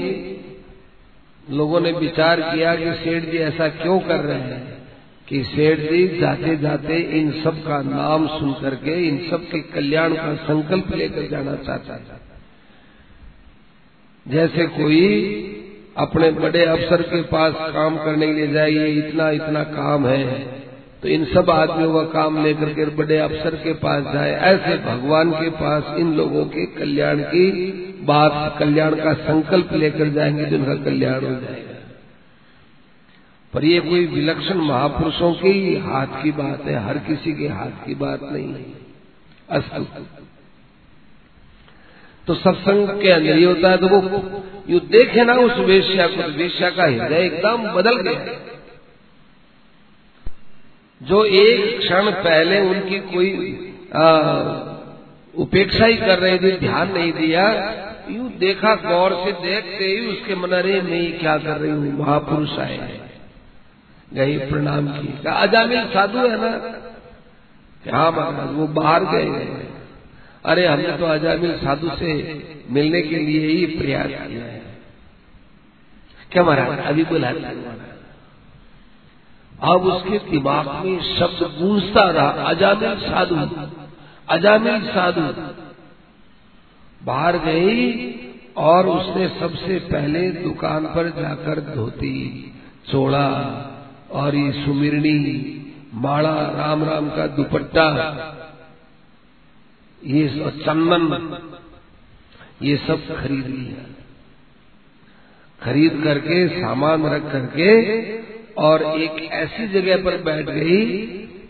लोगों ने विचार किया कि सेठ जी ऐसा क्यों कर रहे हैं कि सेठ जी जाते जाते इन सब का नाम सुन करके, इन सब के कल्याण का संकल्प लेकर जाना चाहता था। जैसे कोई अपने बड़े अफसर के पास काम करने के लिए जाइए इतना इतना काम है। तो इन सब आदमियों का काम लेकर के बड़े अफसर के पास जाए, ऐसे भगवान के पास इन लोगों के कल्याण की बात, कल्याण का संकल्प लेकर जाएँगे तो इनका कल्याण हो जाएगा। पर ये कोई विलक्षण महापुरुषों की हाथ की बात है, हर किसी के हाथ की बात नहीं है, अस्तु। तो सत्संग के अंदर ये होता है? तो वो यू देखे ना उस वेश्या को, वेश्या का हृदय एकदम बदल गया। जो एक क्षण पहले उनकी कोई उपेक्षा ही कर रही थी, ध्यान नहीं दिया, यूँ देखा गौर से देखते ही उसके मन, अरे नहीं क्या कर रही हूँ, महापुरुष आए हैं। गई प्रणाम की। अजामिल साधु है ना? हाँ महाराज वो बाहर गए। हैं अरे हमने तो अजामिल साधु से मिलने के लिए ही प्रयास किया है। क्या महाराज, अभी बुलाते अब उसके दिमाग में शब्द गूंजता रहा, अजामिल साधु अजामिल साधु। बाहर गई और उसने सबसे पहले दुकान पर जाकर धोती, चोड़ा और ये सुमिरणी माड़ा राम राम का दुपट्टा, ये चंदन, ये सब खरीद लिया। खरीद करके, सामान रख करके और एक ऐसी जगह पर बैठ गई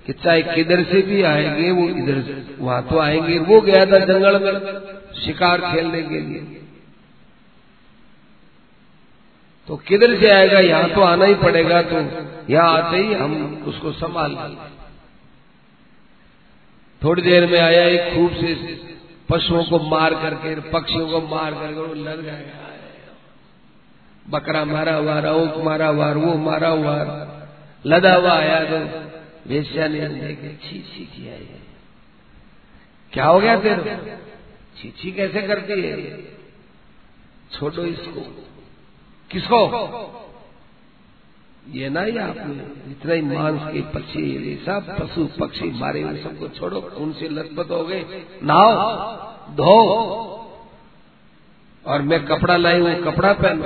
कि चाहे किधर से भी आएँगे, वो इधर वहाँ तो आएँगे। वो गया था जंगल में शिकार खेलने के लिए। तो किधर से आएगा? यहाँ तो आना ही पड़ेगा तो यहाँ आते ही हम उसको संभाल लेंगे। थोड़ी देर में आया एक खूब से पशुओं को मार करके, पक्षियों को मार करके, वो लग गया बकरा मारा हुआ रऊक मारा हुआ वो मारा हुआ। लदा हुआ आया तो वेश्या ने देखे छी छी किया है क्या हो गया तेरे छी छी कैसे करती है छोड़ो इसको। किसको? ये ना ही आपने इतना ही मांस के पक्षी, ये सब पशु पक्षी मारे हुए सबको छोड़ो, उनसे लथपथ हो गए। नहाओ, धो। और मैं कपड़ा लाई हूँ, कपड़ा पहनो।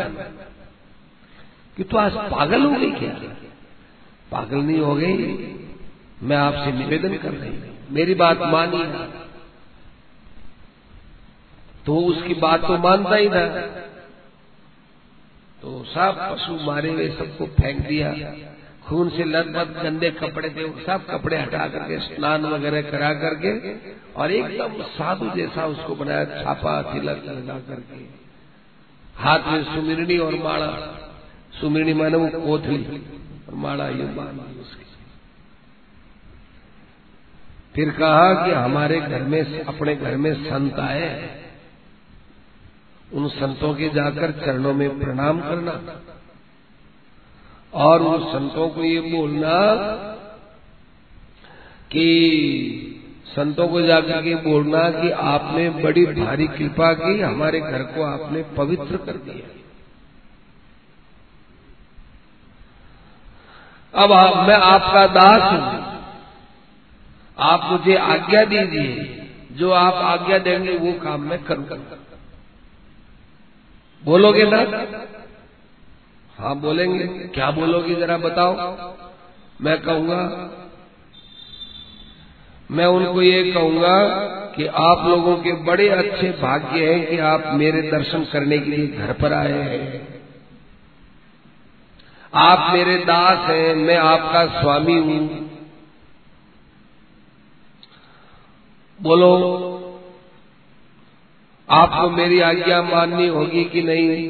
कि तो आज पागल हो गई क्या? पागल नहीं हो गई। मैं आपसे निवेदन कर रही हूँ। मेरी बात मानी तो उसकी बात तो मानता ही था। तो सब पशु मारे हुए सबको फेंक दिया। खून से लदबद गंदे कपड़े थे, सब कपड़े हटा करके, स्नान वगैरह करा करके, और एकदम साधु जैसा उसको बनाया, छापा, तिलक लगा करके। हाथ में सुमिरनी और माड़ा सुमिरनी माने वो कोथली और माड़ा ये मान उसकी। फिर कहा कि हमारे घर में, अपने घर में संत आए, उन संतों के जाकर चरणों में प्रणाम करना, और उन संतों को ये बोलना कि, संतों को जाकर के बोलना कि आपने बड़ी भारी कृपा की, हमारे घर को आपने पवित्र कर दिया। अब आप, मैं आपका दास हूँ। आप मुझे आज्ञा दीजिए। जो आप आज्ञा देंगे वो काम मैं करूँगा। बोलोगे ना हाँ बोलेंगे। क्या बोलोगे जरा बताओ। मैं कहूँगा मैं उनको ये कहूँगा कि आप लोगों के बड़े अच्छे भाग्य हैं कि आप मेरे दर्शन करने के लिए घर पर आए हैं। आप मेरे दास हैं, मैं आपका स्वामी हूँ। बोलो, आपको मेरी आज्ञा माननी होगी कि नहीं?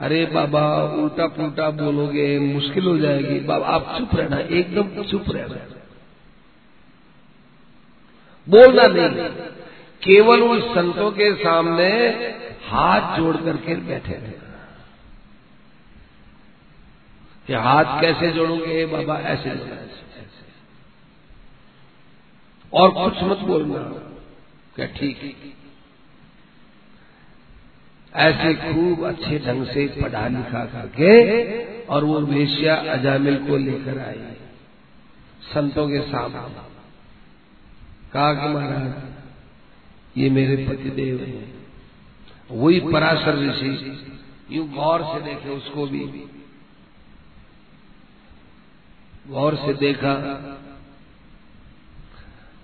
अरे बाबा उल्टा पुल्टा बोलोगे, मुश्किल हो जाएगी। बाबा, आप चुप रहना, एकदम चुप रहना। बोलना नहीं। केवल उन संतों के सामने हाथ जोड़ करके बैठे रहे। कि हाथ कैसे जोड़ोगे? बाबा, ऐसे और कुछ मत बोलना। क्या ठीक? ऐसे खूब अच्छे ढंग से पढ़ा लिखा करके और वो वेश्या अजामिल को लेकर आई। संतों के सामने। कहा कि महाराज, ये मेरे पतिदेव हैं। वही पराशर ऋषि, यू गौर से देखे उसको भी। गौर से देखा।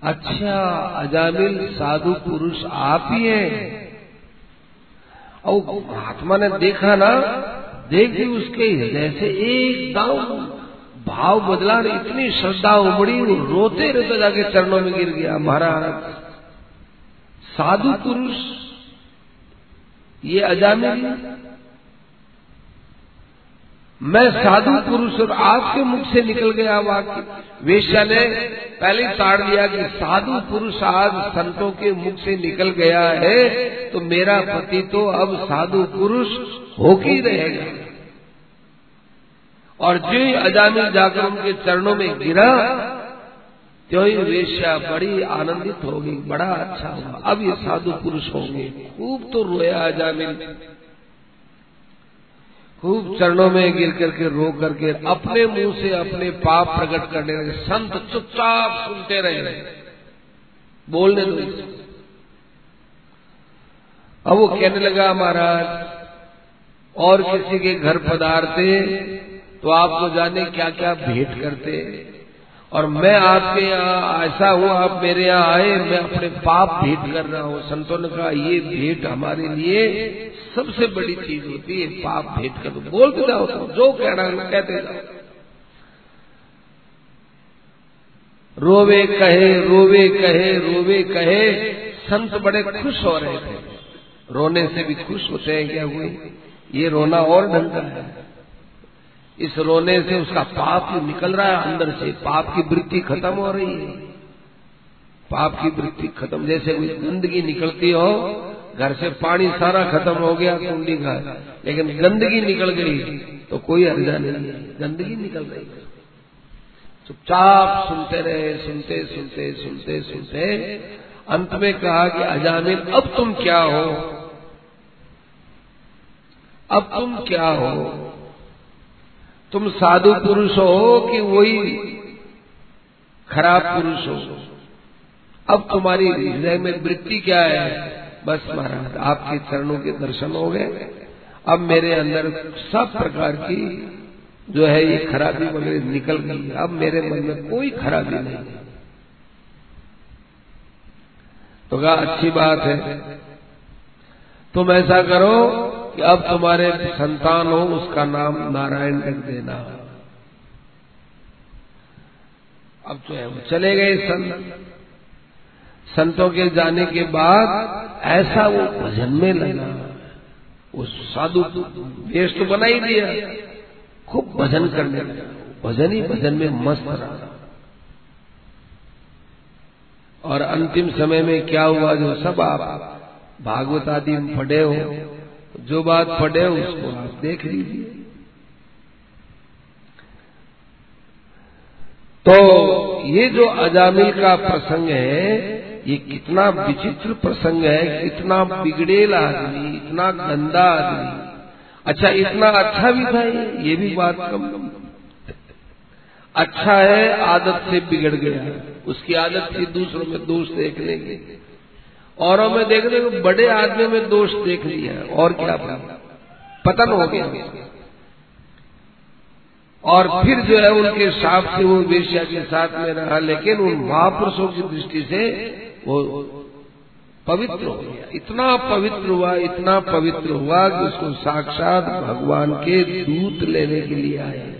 अच्छा अजामिल साधु पुरुष आप ही हैं। और महात्मा ने देखा ना, देख उसके हृदय से एकदम भाव बदला इतनी श्रद्धा उमड़ी रोते रोते जाके चरणों में गिर गया, महाराज। साधु पुरुष, ये अजामिल मैं साधु पुरुष और आपके मुख से निकल गया वाक्य। वेश्या ने पहले ताड़ लिया कि साधु पुरुष आज संतों के मुख से निकल गया है तो मेरा पति तो अब साधु पुरुष हो ही रहेगा। और जो ही अजामिल जाकर उनके चरणों में गिरा, त्यो ही वेश्या बड़ी आनंदित होगी, बड़ा अच्छा हुआ अब ये साधु पुरुष होंगे। खूब तो रोया अजामिल। खूब चरणों में गिर करके, रो करके, अपने मुँह से अपने पाप प्रकट करने लगे। संत चुपचाप सुनते रहे। बोलने दो। अब वो कहने लगा, महाराज, और किसी के घर पधारते तो आपको जाने क्या क्या भेंट करते? और मैं आपके यहाँ ऐसा हूँ आप मेरे यहाँ आए, मैं अपने पाप भेंट कर रहा हूँ। संतों ने कहा, ये भेंट हमारे लिए सबसे बड़ी चीज़ होती है, पाप भेंट कर बोलते जाओ तो जो कहना है कहते जाओ। रोवे कहे रोवे कहे रोवे कहे, संत बड़े खुश हो रहे थे। रोने से भी खुश होते हैं, क्या हुए? ये रोना और ढंग का है। इस रोने से उसका पाप निकल रहा है, अंदर से पाप की वृत्ति खत्म हो रही है। पाप की वृत्ति खत्म, जैसे कोई गंदगी निकलती हो, घर से पानी सारा खत्म हो गया, कुंडी का। लेकिन गंदगी निकल गई तो कोई अर्जा नहीं है, गंदगी निकल रही है। चुपचाप सुनते रहे, सुनते सुनते सुनते सुनते, अंत में कहा कि, अजामिल, अब तुम क्या हो? अब तुम क्या हो? तुम साधु पुरुष हो कि वही खराब पुरुष हो? अब तुम्हारी हृदय में वृत्ति क्या है? बस महाराज, आपके चरणों के दर्शन हो गए। अब मेरे अंदर सब प्रकार की जो है ये खराबी वगैरह निकल गई अब मेरे मन में कोई खराबी नहीं है। तो कहा, अच्छी बात है। तुम ऐसा करो कि अब तुम्हारे संतान हो, उसका नाम नारायण रख देना। अब जो है वो चले गए संत। संतों के जाने के बाद ऐसा वो भजन में लगा। वो साधु वेश तो बना ही दिया। खूब भजन करने लगा। भजन ही भजन में मस्त रहा। और अंतिम समय में क्या हुआ जो सब आप भागवत आदि में पढ़े हो जो बात पढ़े उसको आप देख लीजिए। तो ये जो अजामिल का प्रसंग है, ये कितना विचित्र प्रसंग है कितना बिगड़ेला आदमी, इतना गंदा आदमी। अच्छा इतना अच्छा भी था ये ये भी बात कम। अच्छा है, आदत से बिगड़ गया। उसकी आदत थी, दूसरों में दोष देखने की औरों में देखने को बड़े आदमी में दोष देख लिया और क्या पतन हो गया। और फिर जो है उनके साथ से वो वेश्या के साथ में रहा, लेकिन उन महापुरुषों की दृष्टि से वो पवित्र हो गया। इतना पवित्र हुआ, इतना पवित्र हुआ कि उसको साक्षात भगवान के दूत लेने के लिए आए।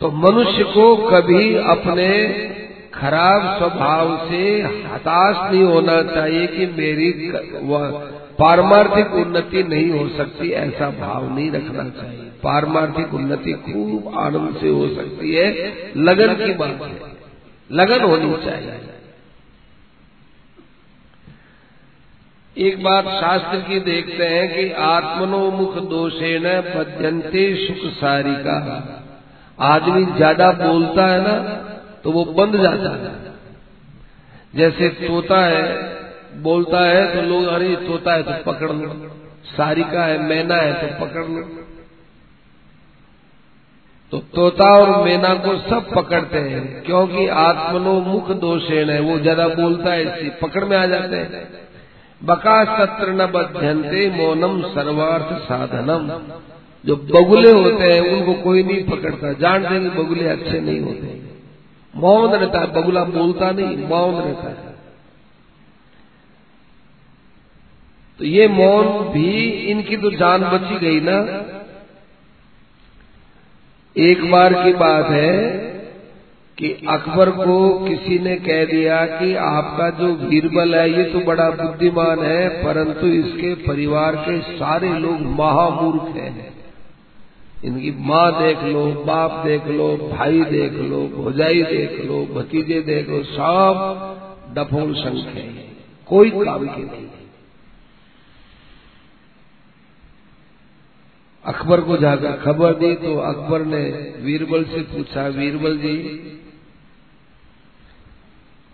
तो मनुष्य को कभी अपने खराब स्वभाव से हताश नहीं होना चाहिए कि मेरी पारमार्थिक उन्नति नहीं हो सकती, ऐसा भाव नहीं रखना चाहिए। पारमार्थिक उन्नति खूब आनंद से हो सकती है, लगन की बात है। लगन होनी चाहिए। एक बात शास्त्र की देखते हैं कि आत्मनोमुख दोषेण बध्यंते सुख सारी का आदमी ज़्यादा बोलता है ना तो वो बंद जाता है। जैसे तोता है, बोलता है तो लोग, अरे तोता है तो पकड़ लो। सारिका है, मैना है तो पकड़ लो। तो तोता और मैना को सब पकड़ते हैं, क्योंकि आत्मनो मुख दोषेण है। वो ज़्यादा बोलता है इससे पकड़ में आ जाते हैं। बका सत्र न बध्यंते मौनम सर्वार्थ साधनम। जो बगुले होते हैं, उनको कोई नहीं पकड़ता। जानते हैं बगुले अच्छे नहीं होते। मौन रहता है, बगुला बोलता नहीं, मौन रहता है। तो ये मौन भी इनकी तो जान बची गई ना। एक बार की बात है कि अकबर को किसी ने कह दिया कि आपका जो बीरबल है, ये तो बड़ा बुद्धिमान है, परंतु इसके परिवार के सारे लोग महामूर्ख हैं। इनकी माँ देख लो, बाप देख लो, भाई देख लो, भोजाई देख लो, भतीजे देख लो, सब डफोल संख है। कोई काम की नहीं। अकबर को जाकर खबर दी तो अकबर ने वीरबल से पूछा, वीरबल जी,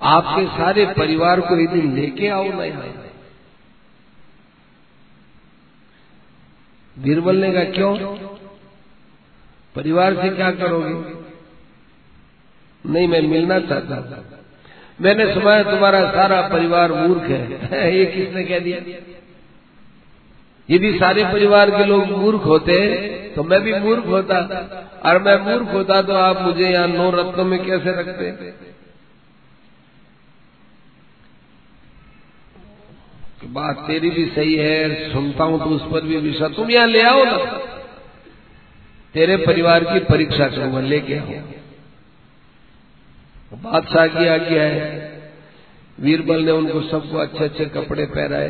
आपके सारे परिवार को यदि लेके आओ ना यहाँ। बीरबल ने कहा, क्यों? परिवार से क्या करोगे? नहीं, मैं मिलना चाहता था। मैंने सुना तुम्हारा सारा परिवार मूर्ख है। ये किसने कह दिया? यदि सारे परिवार के लोग मूर्ख होते तो मैं भी मूर्ख होता। और मैं मूर्ख होता तो आप मुझे यहाँ नौ रत्नों में कैसे रखते? बात तेरी भी सही है, सुनता हूँ तो उस पर भी विश्वास। तुम यहाँ ले आओ ना। तेरे परिवार की परीक्षा करूँगा, लेके आओ। बादशाह की आज्ञा है। वीरबल ने उनको सबको अच्छे अच्छे कपड़े पहराए।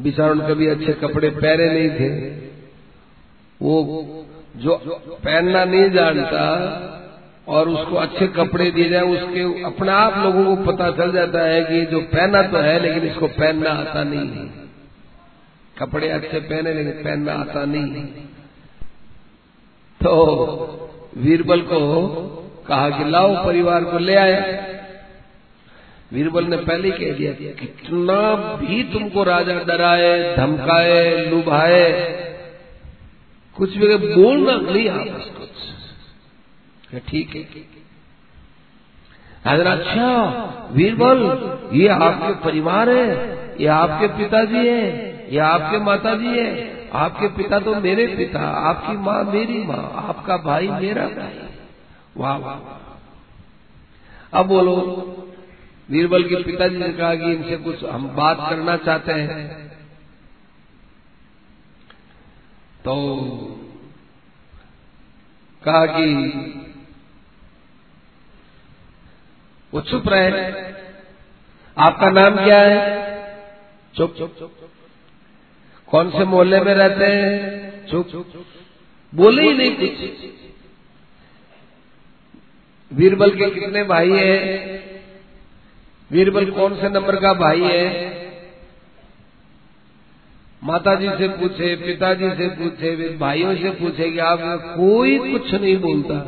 बिचारों कभी अच्छे कपड़े पहरे नहीं थे। वो जो पहनना नहीं जानता और उसको अच्छे कपड़े दिए जाए, उसके अपने आप लोगों को पता चल जाता है कि जो पहना तो है, लेकिन इसको पहनना आता नहीं। है कपड़े अच्छे पहने, लेकिन पहनना आता नहीं तो वीरबल को कहा कि लाओ परिवार को ले आया वीरबल ने पहले कह दिया, कितना भी तुमको राजा डराए, धमकाए, लुभाए, कुछ भी बोलना नहीं आपस कुछ ठीक है। हजरा अच्छा वीरबल, ये आपके परिवार है, ये आपके पिताजी है। ये आपके माता जी है। आपके पिता तो मेरे पिता, आपकी माँ मेरी माँ, आपका भाई मेरा भाई। वाह वाह अब बोलो बीरबल के पिताजी ने कहा कि इनसे कुछ हम बात करना चाहते हैं। तो कहा कि वो चुप रहे। आपका नाम क्या है? चुप चुप चुप। कौन से मोहल्ले में रहते हैं? चुप। बोले ही नहीं कुछ। बीरबल के कितने भाई हैं? बीरबल कौन से नंबर का भाई है? माता जी से पूछे, पिताजी से पूछे भाइयों से पूछे कि आप कोई कुछ नहीं बोलता।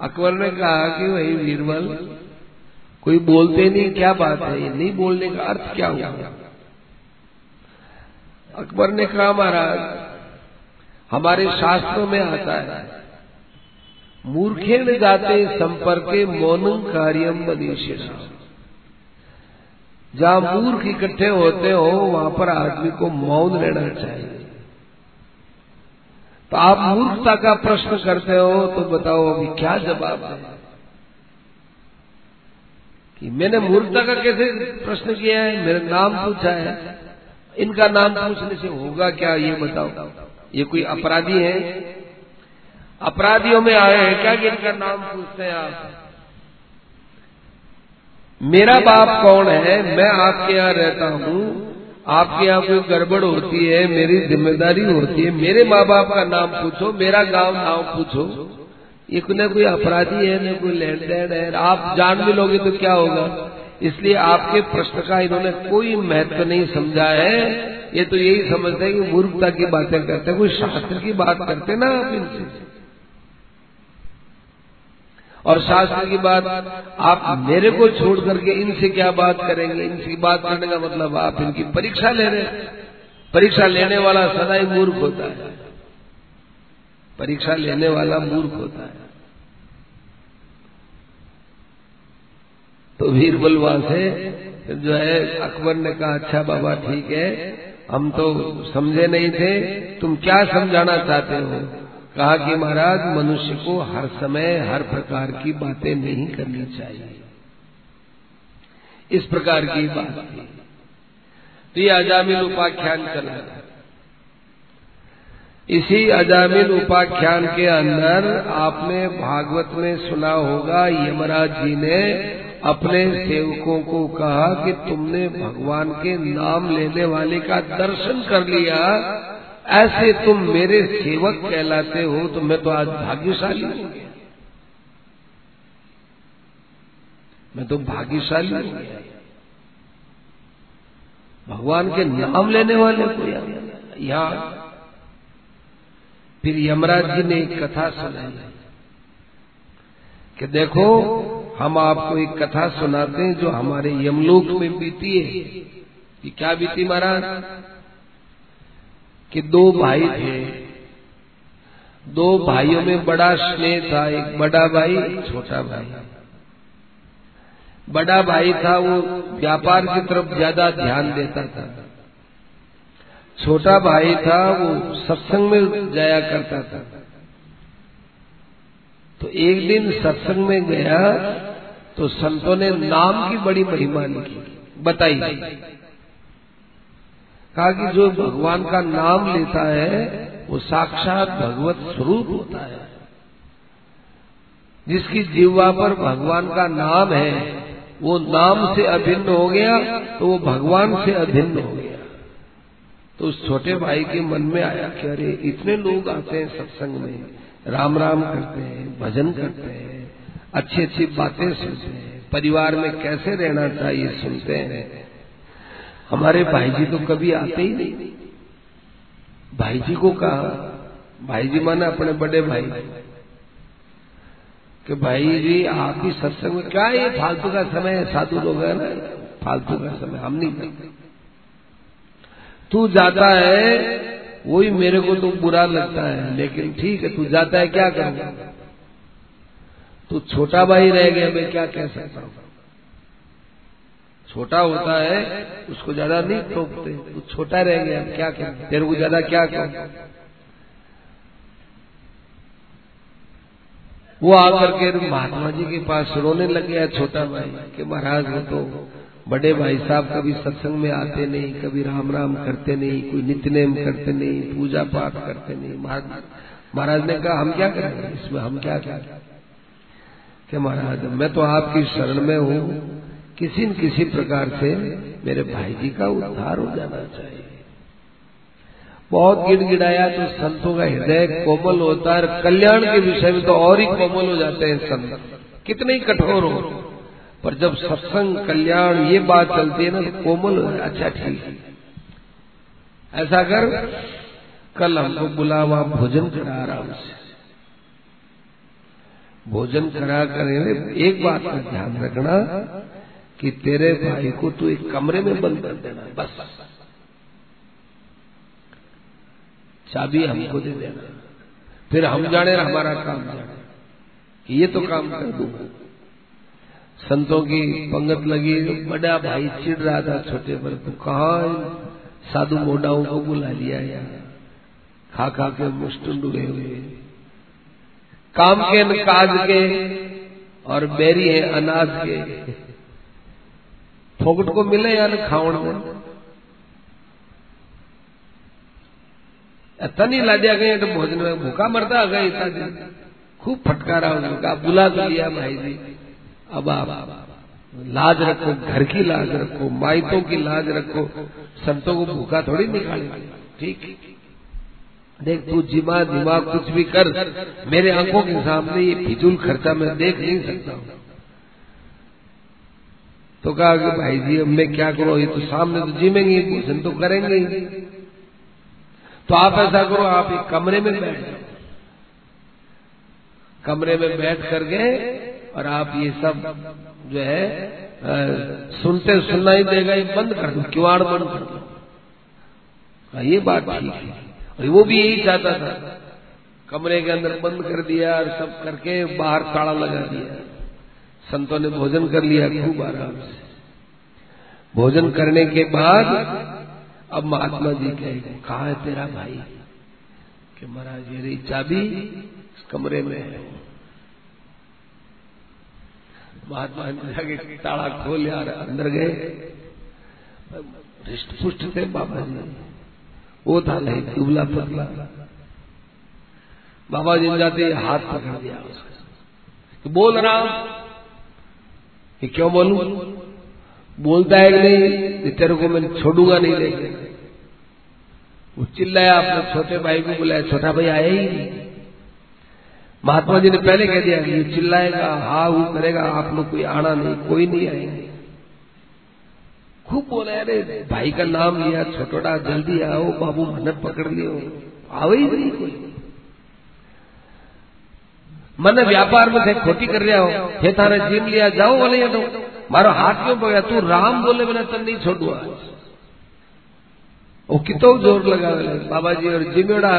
अकबर ने कहा कि वही बीरबल कोई बोलते नहीं, क्या बात है? नहीं बोलने का अर्थ क्या हुआ? अकबर ने कहा, महाराज, हमारे शास्त्रों में आता है मूर्खेण जाते संपर्के मौनम कार्यम मनीषिणा। जहाँ मूर्ख इकट्ठे होते हो, वहाँ पर आदमी को मौन रहना चाहिए। तो आप मूर्खता का प्रश्न करते हो तो बताओ अभी क्या जवाब है कि मैंने मूर्खता का कैसे प्रश्न किया है? मेरा नाम पूछा है। इनका नाम पूछने से होगा क्या ये बताओ? ये कोई अपराधी है? अपराधियों में आए हैं क्या इनका नाम पूछते हैं आप? मेरा बाप कौन है? मैं आपके यहाँ रहता हूँ। आपके यहाँ कोई गड़बड़ होती है, मेरी ज़िम्मेदारी होती है। मेरे माँ बाप का नाम पूछो, मेरा गाँव नाम पूछो। ये न कोई अपराधी है, न कोई लेन है। आप जान भी लोगे तो क्या होगा? इसलिए आपके प्रश्न का इन्होंने कोई महत्व नहीं समझा है। ये तो यही समझते हैं कि मूर्खता की बातें करते हैं कोई शास्त्र की बात करते ना आप इनसे। और शास्त्र की बात आप मेरे को छोड़ करके इनसे क्या बात करेंगे? इनकी बात करने का मतलब आप इनकी परीक्षा ले रहे परीक्षा लेने वाला सदा ही मूर्ख होता है। परीक्षा लेने वाला मूर्ख होता है। तो वीरबल वहाँ से जो है, अकबर ने कहा अच्छा बाबा, ठीक है। हम तो समझे नहीं थे। तुम क्या समझाना चाहते हो? कहा कि, महाराज, मनुष्य को हर समय हर प्रकार की बातें नहीं करनी चाहिए। इस प्रकार की बात थी। तो ये अजामिल उपाख्यान चला इसी अजामिल उपाख्यान के अंदर आपने भागवत में सुना होगा, यमराज जी ने अपने सेवकों को कहा कि तुमने भगवान के नाम लेने वाले का दर्शन कर लिया। ऐसे तुम मेरे सेवक कहलाते हो तो मैं तो आज भाग्यशाली हूँ। मैं तो भाग्यशाली हूँ। भगवान के नाम लेने वाले को यहाँ फिर यमराज जी ने एक कथा सुनाई। कि देखो हम आपको एक कथा सुनाते हैं जो हमारे यमलोक में बीती है। कि क्या बीती महाराज? कि दो भाई थे। दो भाइयों में बड़ा स्नेह था, एक बड़ा भाई छोटा भाई। बड़ा भाई था, वो व्यापार की तरफ़ ज़्यादा ध्यान देता था। छोटा भाई था, वो सत्संग में जाया करता था। तो एक दिन सत्संग में गया तो संतों ने नाम की बड़ी महिमा लिखी बताई कहा कि जो भगवान का नाम लेता है, वो साक्षात भगवत स्वरूप होता है। जिसकी जीवा पर भगवान का नाम है, वो नाम से अभिन्न हो गया तो वो भगवान से अभिन्न हो गया। तो उस छोटे भाई के मन में आया कि अरे, इतने लोग आते हैं सत्संग में राम राम करते हैं, भजन करते हैं। अच्छी अच्छी बातें सुनते हैं। परिवार में कैसे रहना चाहिए सुनते हैं। हमारे भाई जी तो कभी आते ही नहीं। भाई जी को कहा भाई जी माने अपने बड़े भाई कि भाई जी आप ही सत्संग में क्या ये फालतू का समय है? साधु लोग है ना, फालतू का समय, हम नहीं करते। तू जाता है, वही मेरे को तो बुरा लगता है, लेकिन ठीक है, तू जाता है, क्या करूँगा? तू छोटा भाई रह गया, मैं क्या कह सकता हूँ? छोटा होता है, उसको ज़्यादा नहीं टोकते वो छोटा रह गया क्या क्या तेरे को ज़्यादा क्या कहूँ? वो आकर के महात्मा जी के पास रोने लग गया छोटा भाई, कि महाराज वो तो बड़े भाई साहब कभी सत्संग में आते नहीं, कभी राम राम करते नहीं, कोई नित्य नेम करते नहीं पूजा पाठ करते नहीं। महाराज ने कहा, हम क्या करेंगे इसमें हम क्या करें? कि महाराज, मैं तो आपकी शरण में हूँ। किसी न किसी प्रकार से मेरे भाई जी का उद्धार हो जाना चाहिए। बहुत गिड़गिड़ाया तो संतों का हृदय कोमल होता है कल्याण के विषय में तो और ही कोमल हो जाते हैं संत। कितने ही कठोर हो। पर जब सत्संग, कल्याण, ये बात चलती है ना तो कोमल हो अच्छा ठीक है। ऐसा कर, कल हमको बुलावा भोजन करा आराम से। भोजन करा कर एक बात का ध्यान रखना कि तेरे भाई को तू एक कमरे में बंद कर देना, बस। चाबी हमको दे देना। फिर हम जाने हमारा काम जाने ये तो काम कर दूँगा संतों की पंगत लगी, बड़ा भाई चिढ़ रहा था छोटे पर, तू कहा साधु मोडाओं को बुला लिया यार। खा खा के मुस्टुंड हुए हुए काम के काज के और बेरी है अनाज के। फोकट को मिले यार खावण में तनी लादिया गए तो भोजन में भूखा मरता गए इतना खूब फटकारा उनका बुला तो लिया भाई जी। अब आप लाज रखो, घर की लाज रखो, माइतों की लाज रखो, संतों को भूखा थोड़ी निकाले ठीक। देख तू जिमा, दिमाग कुछ भी कर, मेरे आँखों के सामने ये फिजूल खर्चा मैं देख नहीं सकता हूँ। तो कहा कि भाई जी, अब मैं क्या करो? ये तो सामने तो जिमेंगे भोजन तो करेंगे ही। तो आप ऐसा करो, आप एक कमरे में बैठ जाओ। कमरे में बैठ कर गए और आप ये सब जो है सुनते सुनना ही देगा, ये बंद कर दो किवाड़ बंद कर दो? ये बात ठीक है। और वो भी यही चाहता था। कमरे के अंदर बंद कर दिया और सब करके बाहर ताला लगा दिया। संतों ने भोजन कर लिया खूब आराम से। भोजन करने के बाद अब महात्मा जी कहे, कहा है तेरा भाई? कि महाराज, ये रही चाबी इस कमरे में है। महात्मा जी जाके ताला खोल यार अंदर गए। हृष्ट पुष्ट थे बाबा जी। वो था नहीं दुबला पतला बाबा जी जाते हाथ पकड़ दिया तो बोल रहा कि क्यों बोलू? बोलता है कि नहीं तेरे को मैं छोड़ूँगा नहीं देखे वो चिल्लाया अपने छोटे भाई को बुलाया छोटा भाई आया ही नहीं। महात्मा जी ने पहले कह दिया कि ये चिल्लाएगा, हा हू करेगा, आप लोग कोई आना नहीं, कोई नहीं आएँगे। खूब बोला, अरे, भाई का नाम लिया छोटा जल्दी आओ, बाबू मन पकड़ लियो। आवे ही नहीं कोई। मन व्यापार में थे खोटी कर रहा हो, हे थाने जीम लिया, जाओ बोले तो। मारो हाथ क्यों पकड़ा? तू राम बोले बिना तन नहीं छोड़ुआ वो कितो ज़ोर लगा बाबा जी और जिमेड़ा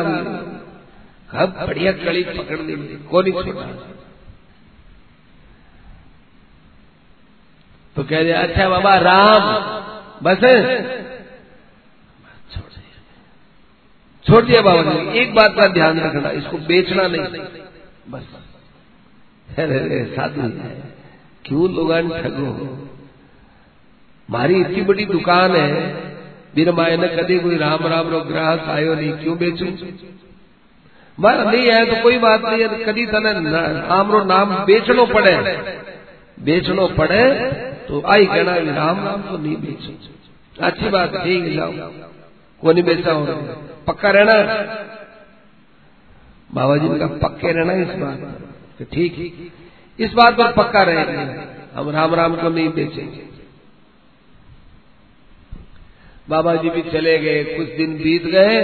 हम बढ़िया कड़ी पकड़ ली को नहीं छोड़ा तो कह दिया अच्छा बाबा, राम। बस। छोड़ दिया। बाबा जी। एक बात का ध्यान रखना, इसको बेचना नहीं। बस। अरे साधु। क्यों लोग मारी इतनी बड़ी दुकान है। बिना माए ने कभी कोई राम राम रो ग्राहक आयो नहीं। क्यों बेचू? मारा नहीं आया तो कोई बात नहीं है। कभी तने राम नाम बेचनो पड़े। तो आई कहना राम नाम तो नहीं बेचो। अच्छी बात, ठीक को नहीं बेचा हो पक्का रहना बाबा जी का पक्के रहना इस बात पर? ठीक, इस बात पर पक्का रहेंगे। हम राम राम को नहीं बेचेंगे। बाबा जी भी चले गए। कुछ दिन बीत गए।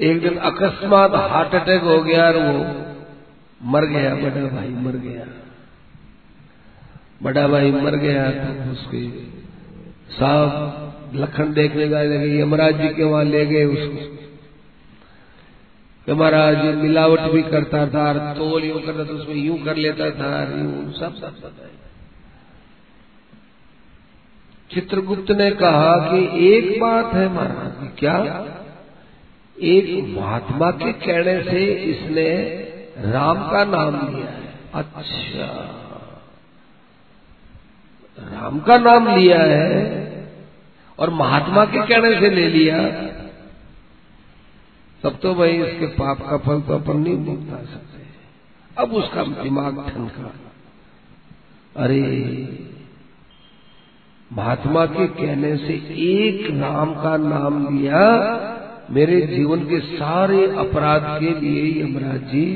एक दिन अकस्मात हार्ट अटैक हो गया और वो मर गया, बड़ा भाई मर गया। बड़ा भाई मर गया तो उसके साहब लखन देखने गए यमराज जी के वहाँ ले गए उसको? महाराज मिलावट भी करता था तोल यूँ करता था, उसमें यूँ कर लेता था यूँ सब सब बताए चित्रगुप्त ने कहा कि एक बात है महाराज क्या? एक महात्मा के कहने से इसने राम का नाम लिया है। अच्छा। राम का नाम लिया है और महात्मा के कहने से ले लिया। तब तो भाई इसके पाप का फल तो अपन नहीं भुगता सकते। अब उसका दिमाग ठनका अरे, महात्मा के कहने से एक राम का नाम लिया, मेरे जीवन के सारे अपराध के लिए यमराज जी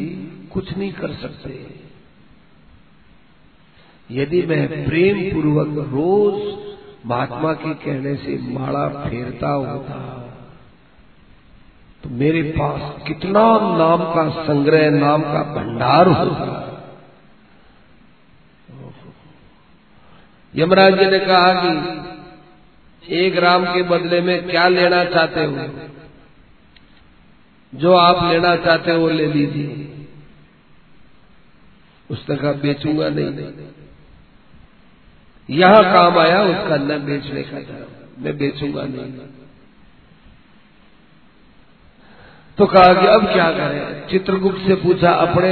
कुछ नहीं कर सकते। यदि मैं प्रेम पूर्वक रोज महात्मा के कहने से माला फेरता होता तो मेरे पास कितना नाम का संग्रह नाम का भंडार होगा यमराज जी ने कहा कि एक राम के बदले में क्या लेना चाहते हो? जो आप लेना चाहते हो वो ले लीजिए। उसने कहा बेचूँगा नहीं नहीं। यहाँ काम आया, उसका न बेचने का धर्म मैं बेचूँगा नहीं। तो कहा कि अब क्या करें? चित्रगुप्त से पूछा, अपने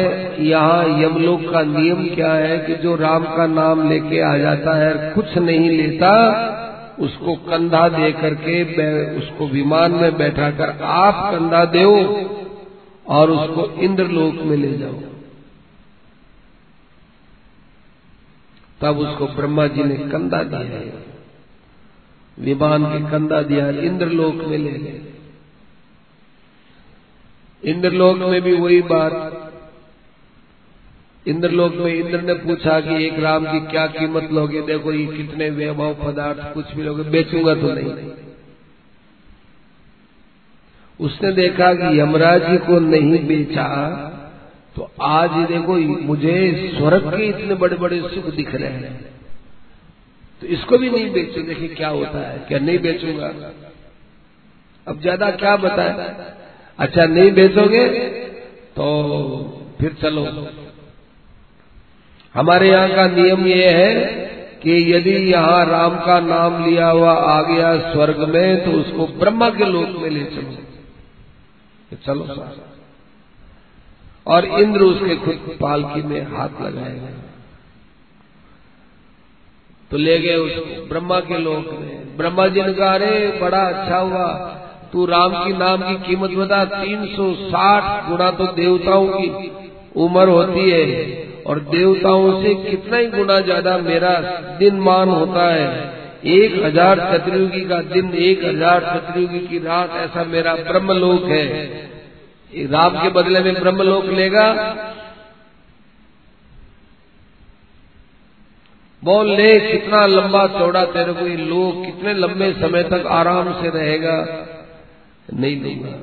यहाँ यमलोक का नियम क्या है कि जो राम का नाम लेके आ जाता है, कुछ नहीं लेता, उसको कंधा दे करके उसको विमान में बैठा कर आप कंधा दो और उसको इंद्रलोक में ले जाओ। तब उसको ब्रह्मा जी ने कंधा दिया। विमान के कंधा दिया, इंद्रलोक में ले गए। इंद्रलोक में भी वही बात। इंद्रलोक में इंद्र ने पूछा कि एक राम की क्या कीमत लोगे? देखो ये कितने वैभव पदार्थ, कुछ भी लोगे, बेचूँगा तो नहीं। उसने देखा कि यमराज जी को नहीं बेचा। तो आज देखो, मुझे स्वर्ग के इतने बड़े बड़े सुख दिख रहे हैं। तो इसको भी नहीं बेचो, देखिए क्या होता है। क्या नहीं बेचूँगा? अब ज़्यादा क्या बताए? अच्छा नहीं बेचोगे तो फिर चलो। हमारे यहाँ का नियम ये है कि यदि यहाँ राम का नाम लिया हुआ आ गया स्वर्ग में तो उसको ब्रह्मा के लोक में ले चलो। चलो और इंद्र उसके खुद पालकी में हाथ लगाएगा तो ले गए उसको। ब्रह्मा के लोक में। ब्रह्मा जी ने कहा, अरे, बड़ा अच्छा हुआ। तू राम की नाम की कीमत बता। तीन सौ साठ गुना तो देवताओं की उम्र होती है। और देवताओं से कितना ही गुना ज़्यादा मेरा दिन मान होता है। एक हज़ार चतुर्युगी का दिन, एक हज़ार चतुर्युगी की रात ऐसा मेरा ब्रह्मलोक है। राम के बदले में ब्रह्मलोक लेगा। बोल ले, कितना लंबा चौड़ा तेरे को ये लोग कितने लंबे समय तक आराम से रहेगा। नहीं लूँगा।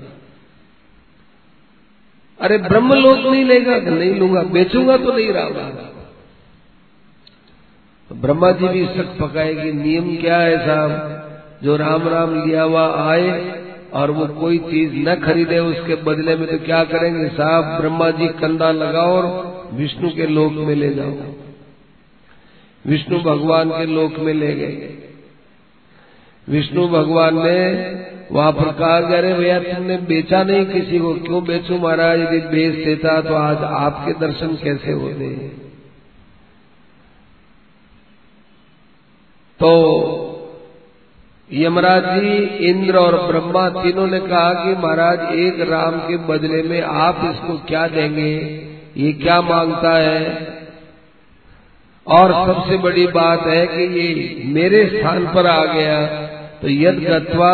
अरे ब्रह्म लोक नहीं लेगा नहीं लूँगा, बेचूँगा तो नहीं रहा तो ब्रह्मा जी भी शक पकाएगी, नियम क्या है साहब? जो राम राम लिया हुआ आए और वो कोई चीज़ न खरीदे उसके बदले में तो क्या करेंगे? साहब, ब्रह्मा जी कंधा लगाओ और विष्णु के लोक में ले जाओ। विष्णु भगवान के लोक में ले गए। विष्णु भगवान ने वहाँ पर कहा, अरे भैया, तुमने बेचा नहीं किसी को? क्यों बेचू महाराज? यदि बेच देता तो आज आपके दर्शन कैसे होते? तो यमराज जी, इंद्र और ब्रह्मा तीनों ने कहा कि महाराज, एक राम के बदले में आप इसको क्या देंगे? ये क्या माँगता है? और सबसे बड़ी बात है कि ये मेरे स्थान पर आ गया। तो यद गत्वा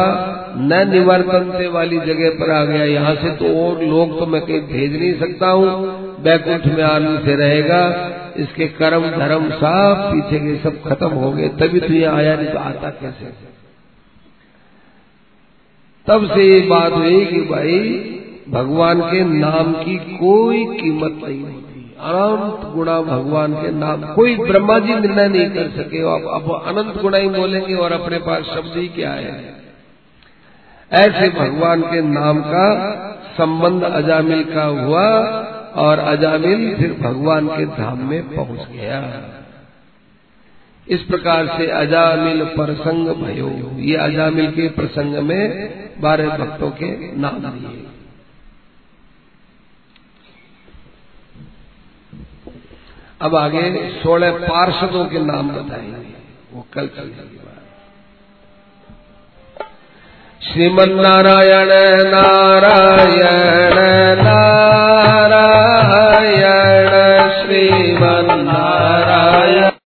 न निवर्तनते वाली जगह पर आ गया। यहाँ से तो और लोग तो मैं कहीं भेज नहीं सकता हूँ। बैकुंठ में आलू से रहेगा। इसके कर्म धर्म सब पीछे के सब खत्म हो गए। तभी तो ये आया नहीं तो आता कैसे? तब से ये बात हुई कि भाई, भगवान के नाम की कोई कीमत नहीं होती। अनंत गुणा भगवान के नाम, कोई ब्रह्मा जी निर्णय नहीं कर सके। अब अब अनंत गुणा ही बोलेंगे और अपने पास शब्द ही क्या है? ऐसे भगवान के नाम का संबंध अजामिल का हुआ और अजामिल फिर भगवान के धाम में पहुँच गया। इस प्रकार से अजामिल प्रसंग भयो। ये अजामिल के प्रसंग में बारह भक्तों के नाम दिए अब आगे सोलह पार्षदों के नाम बताएँगे। वो कल चलेगी श्रीमन नारायण नारायण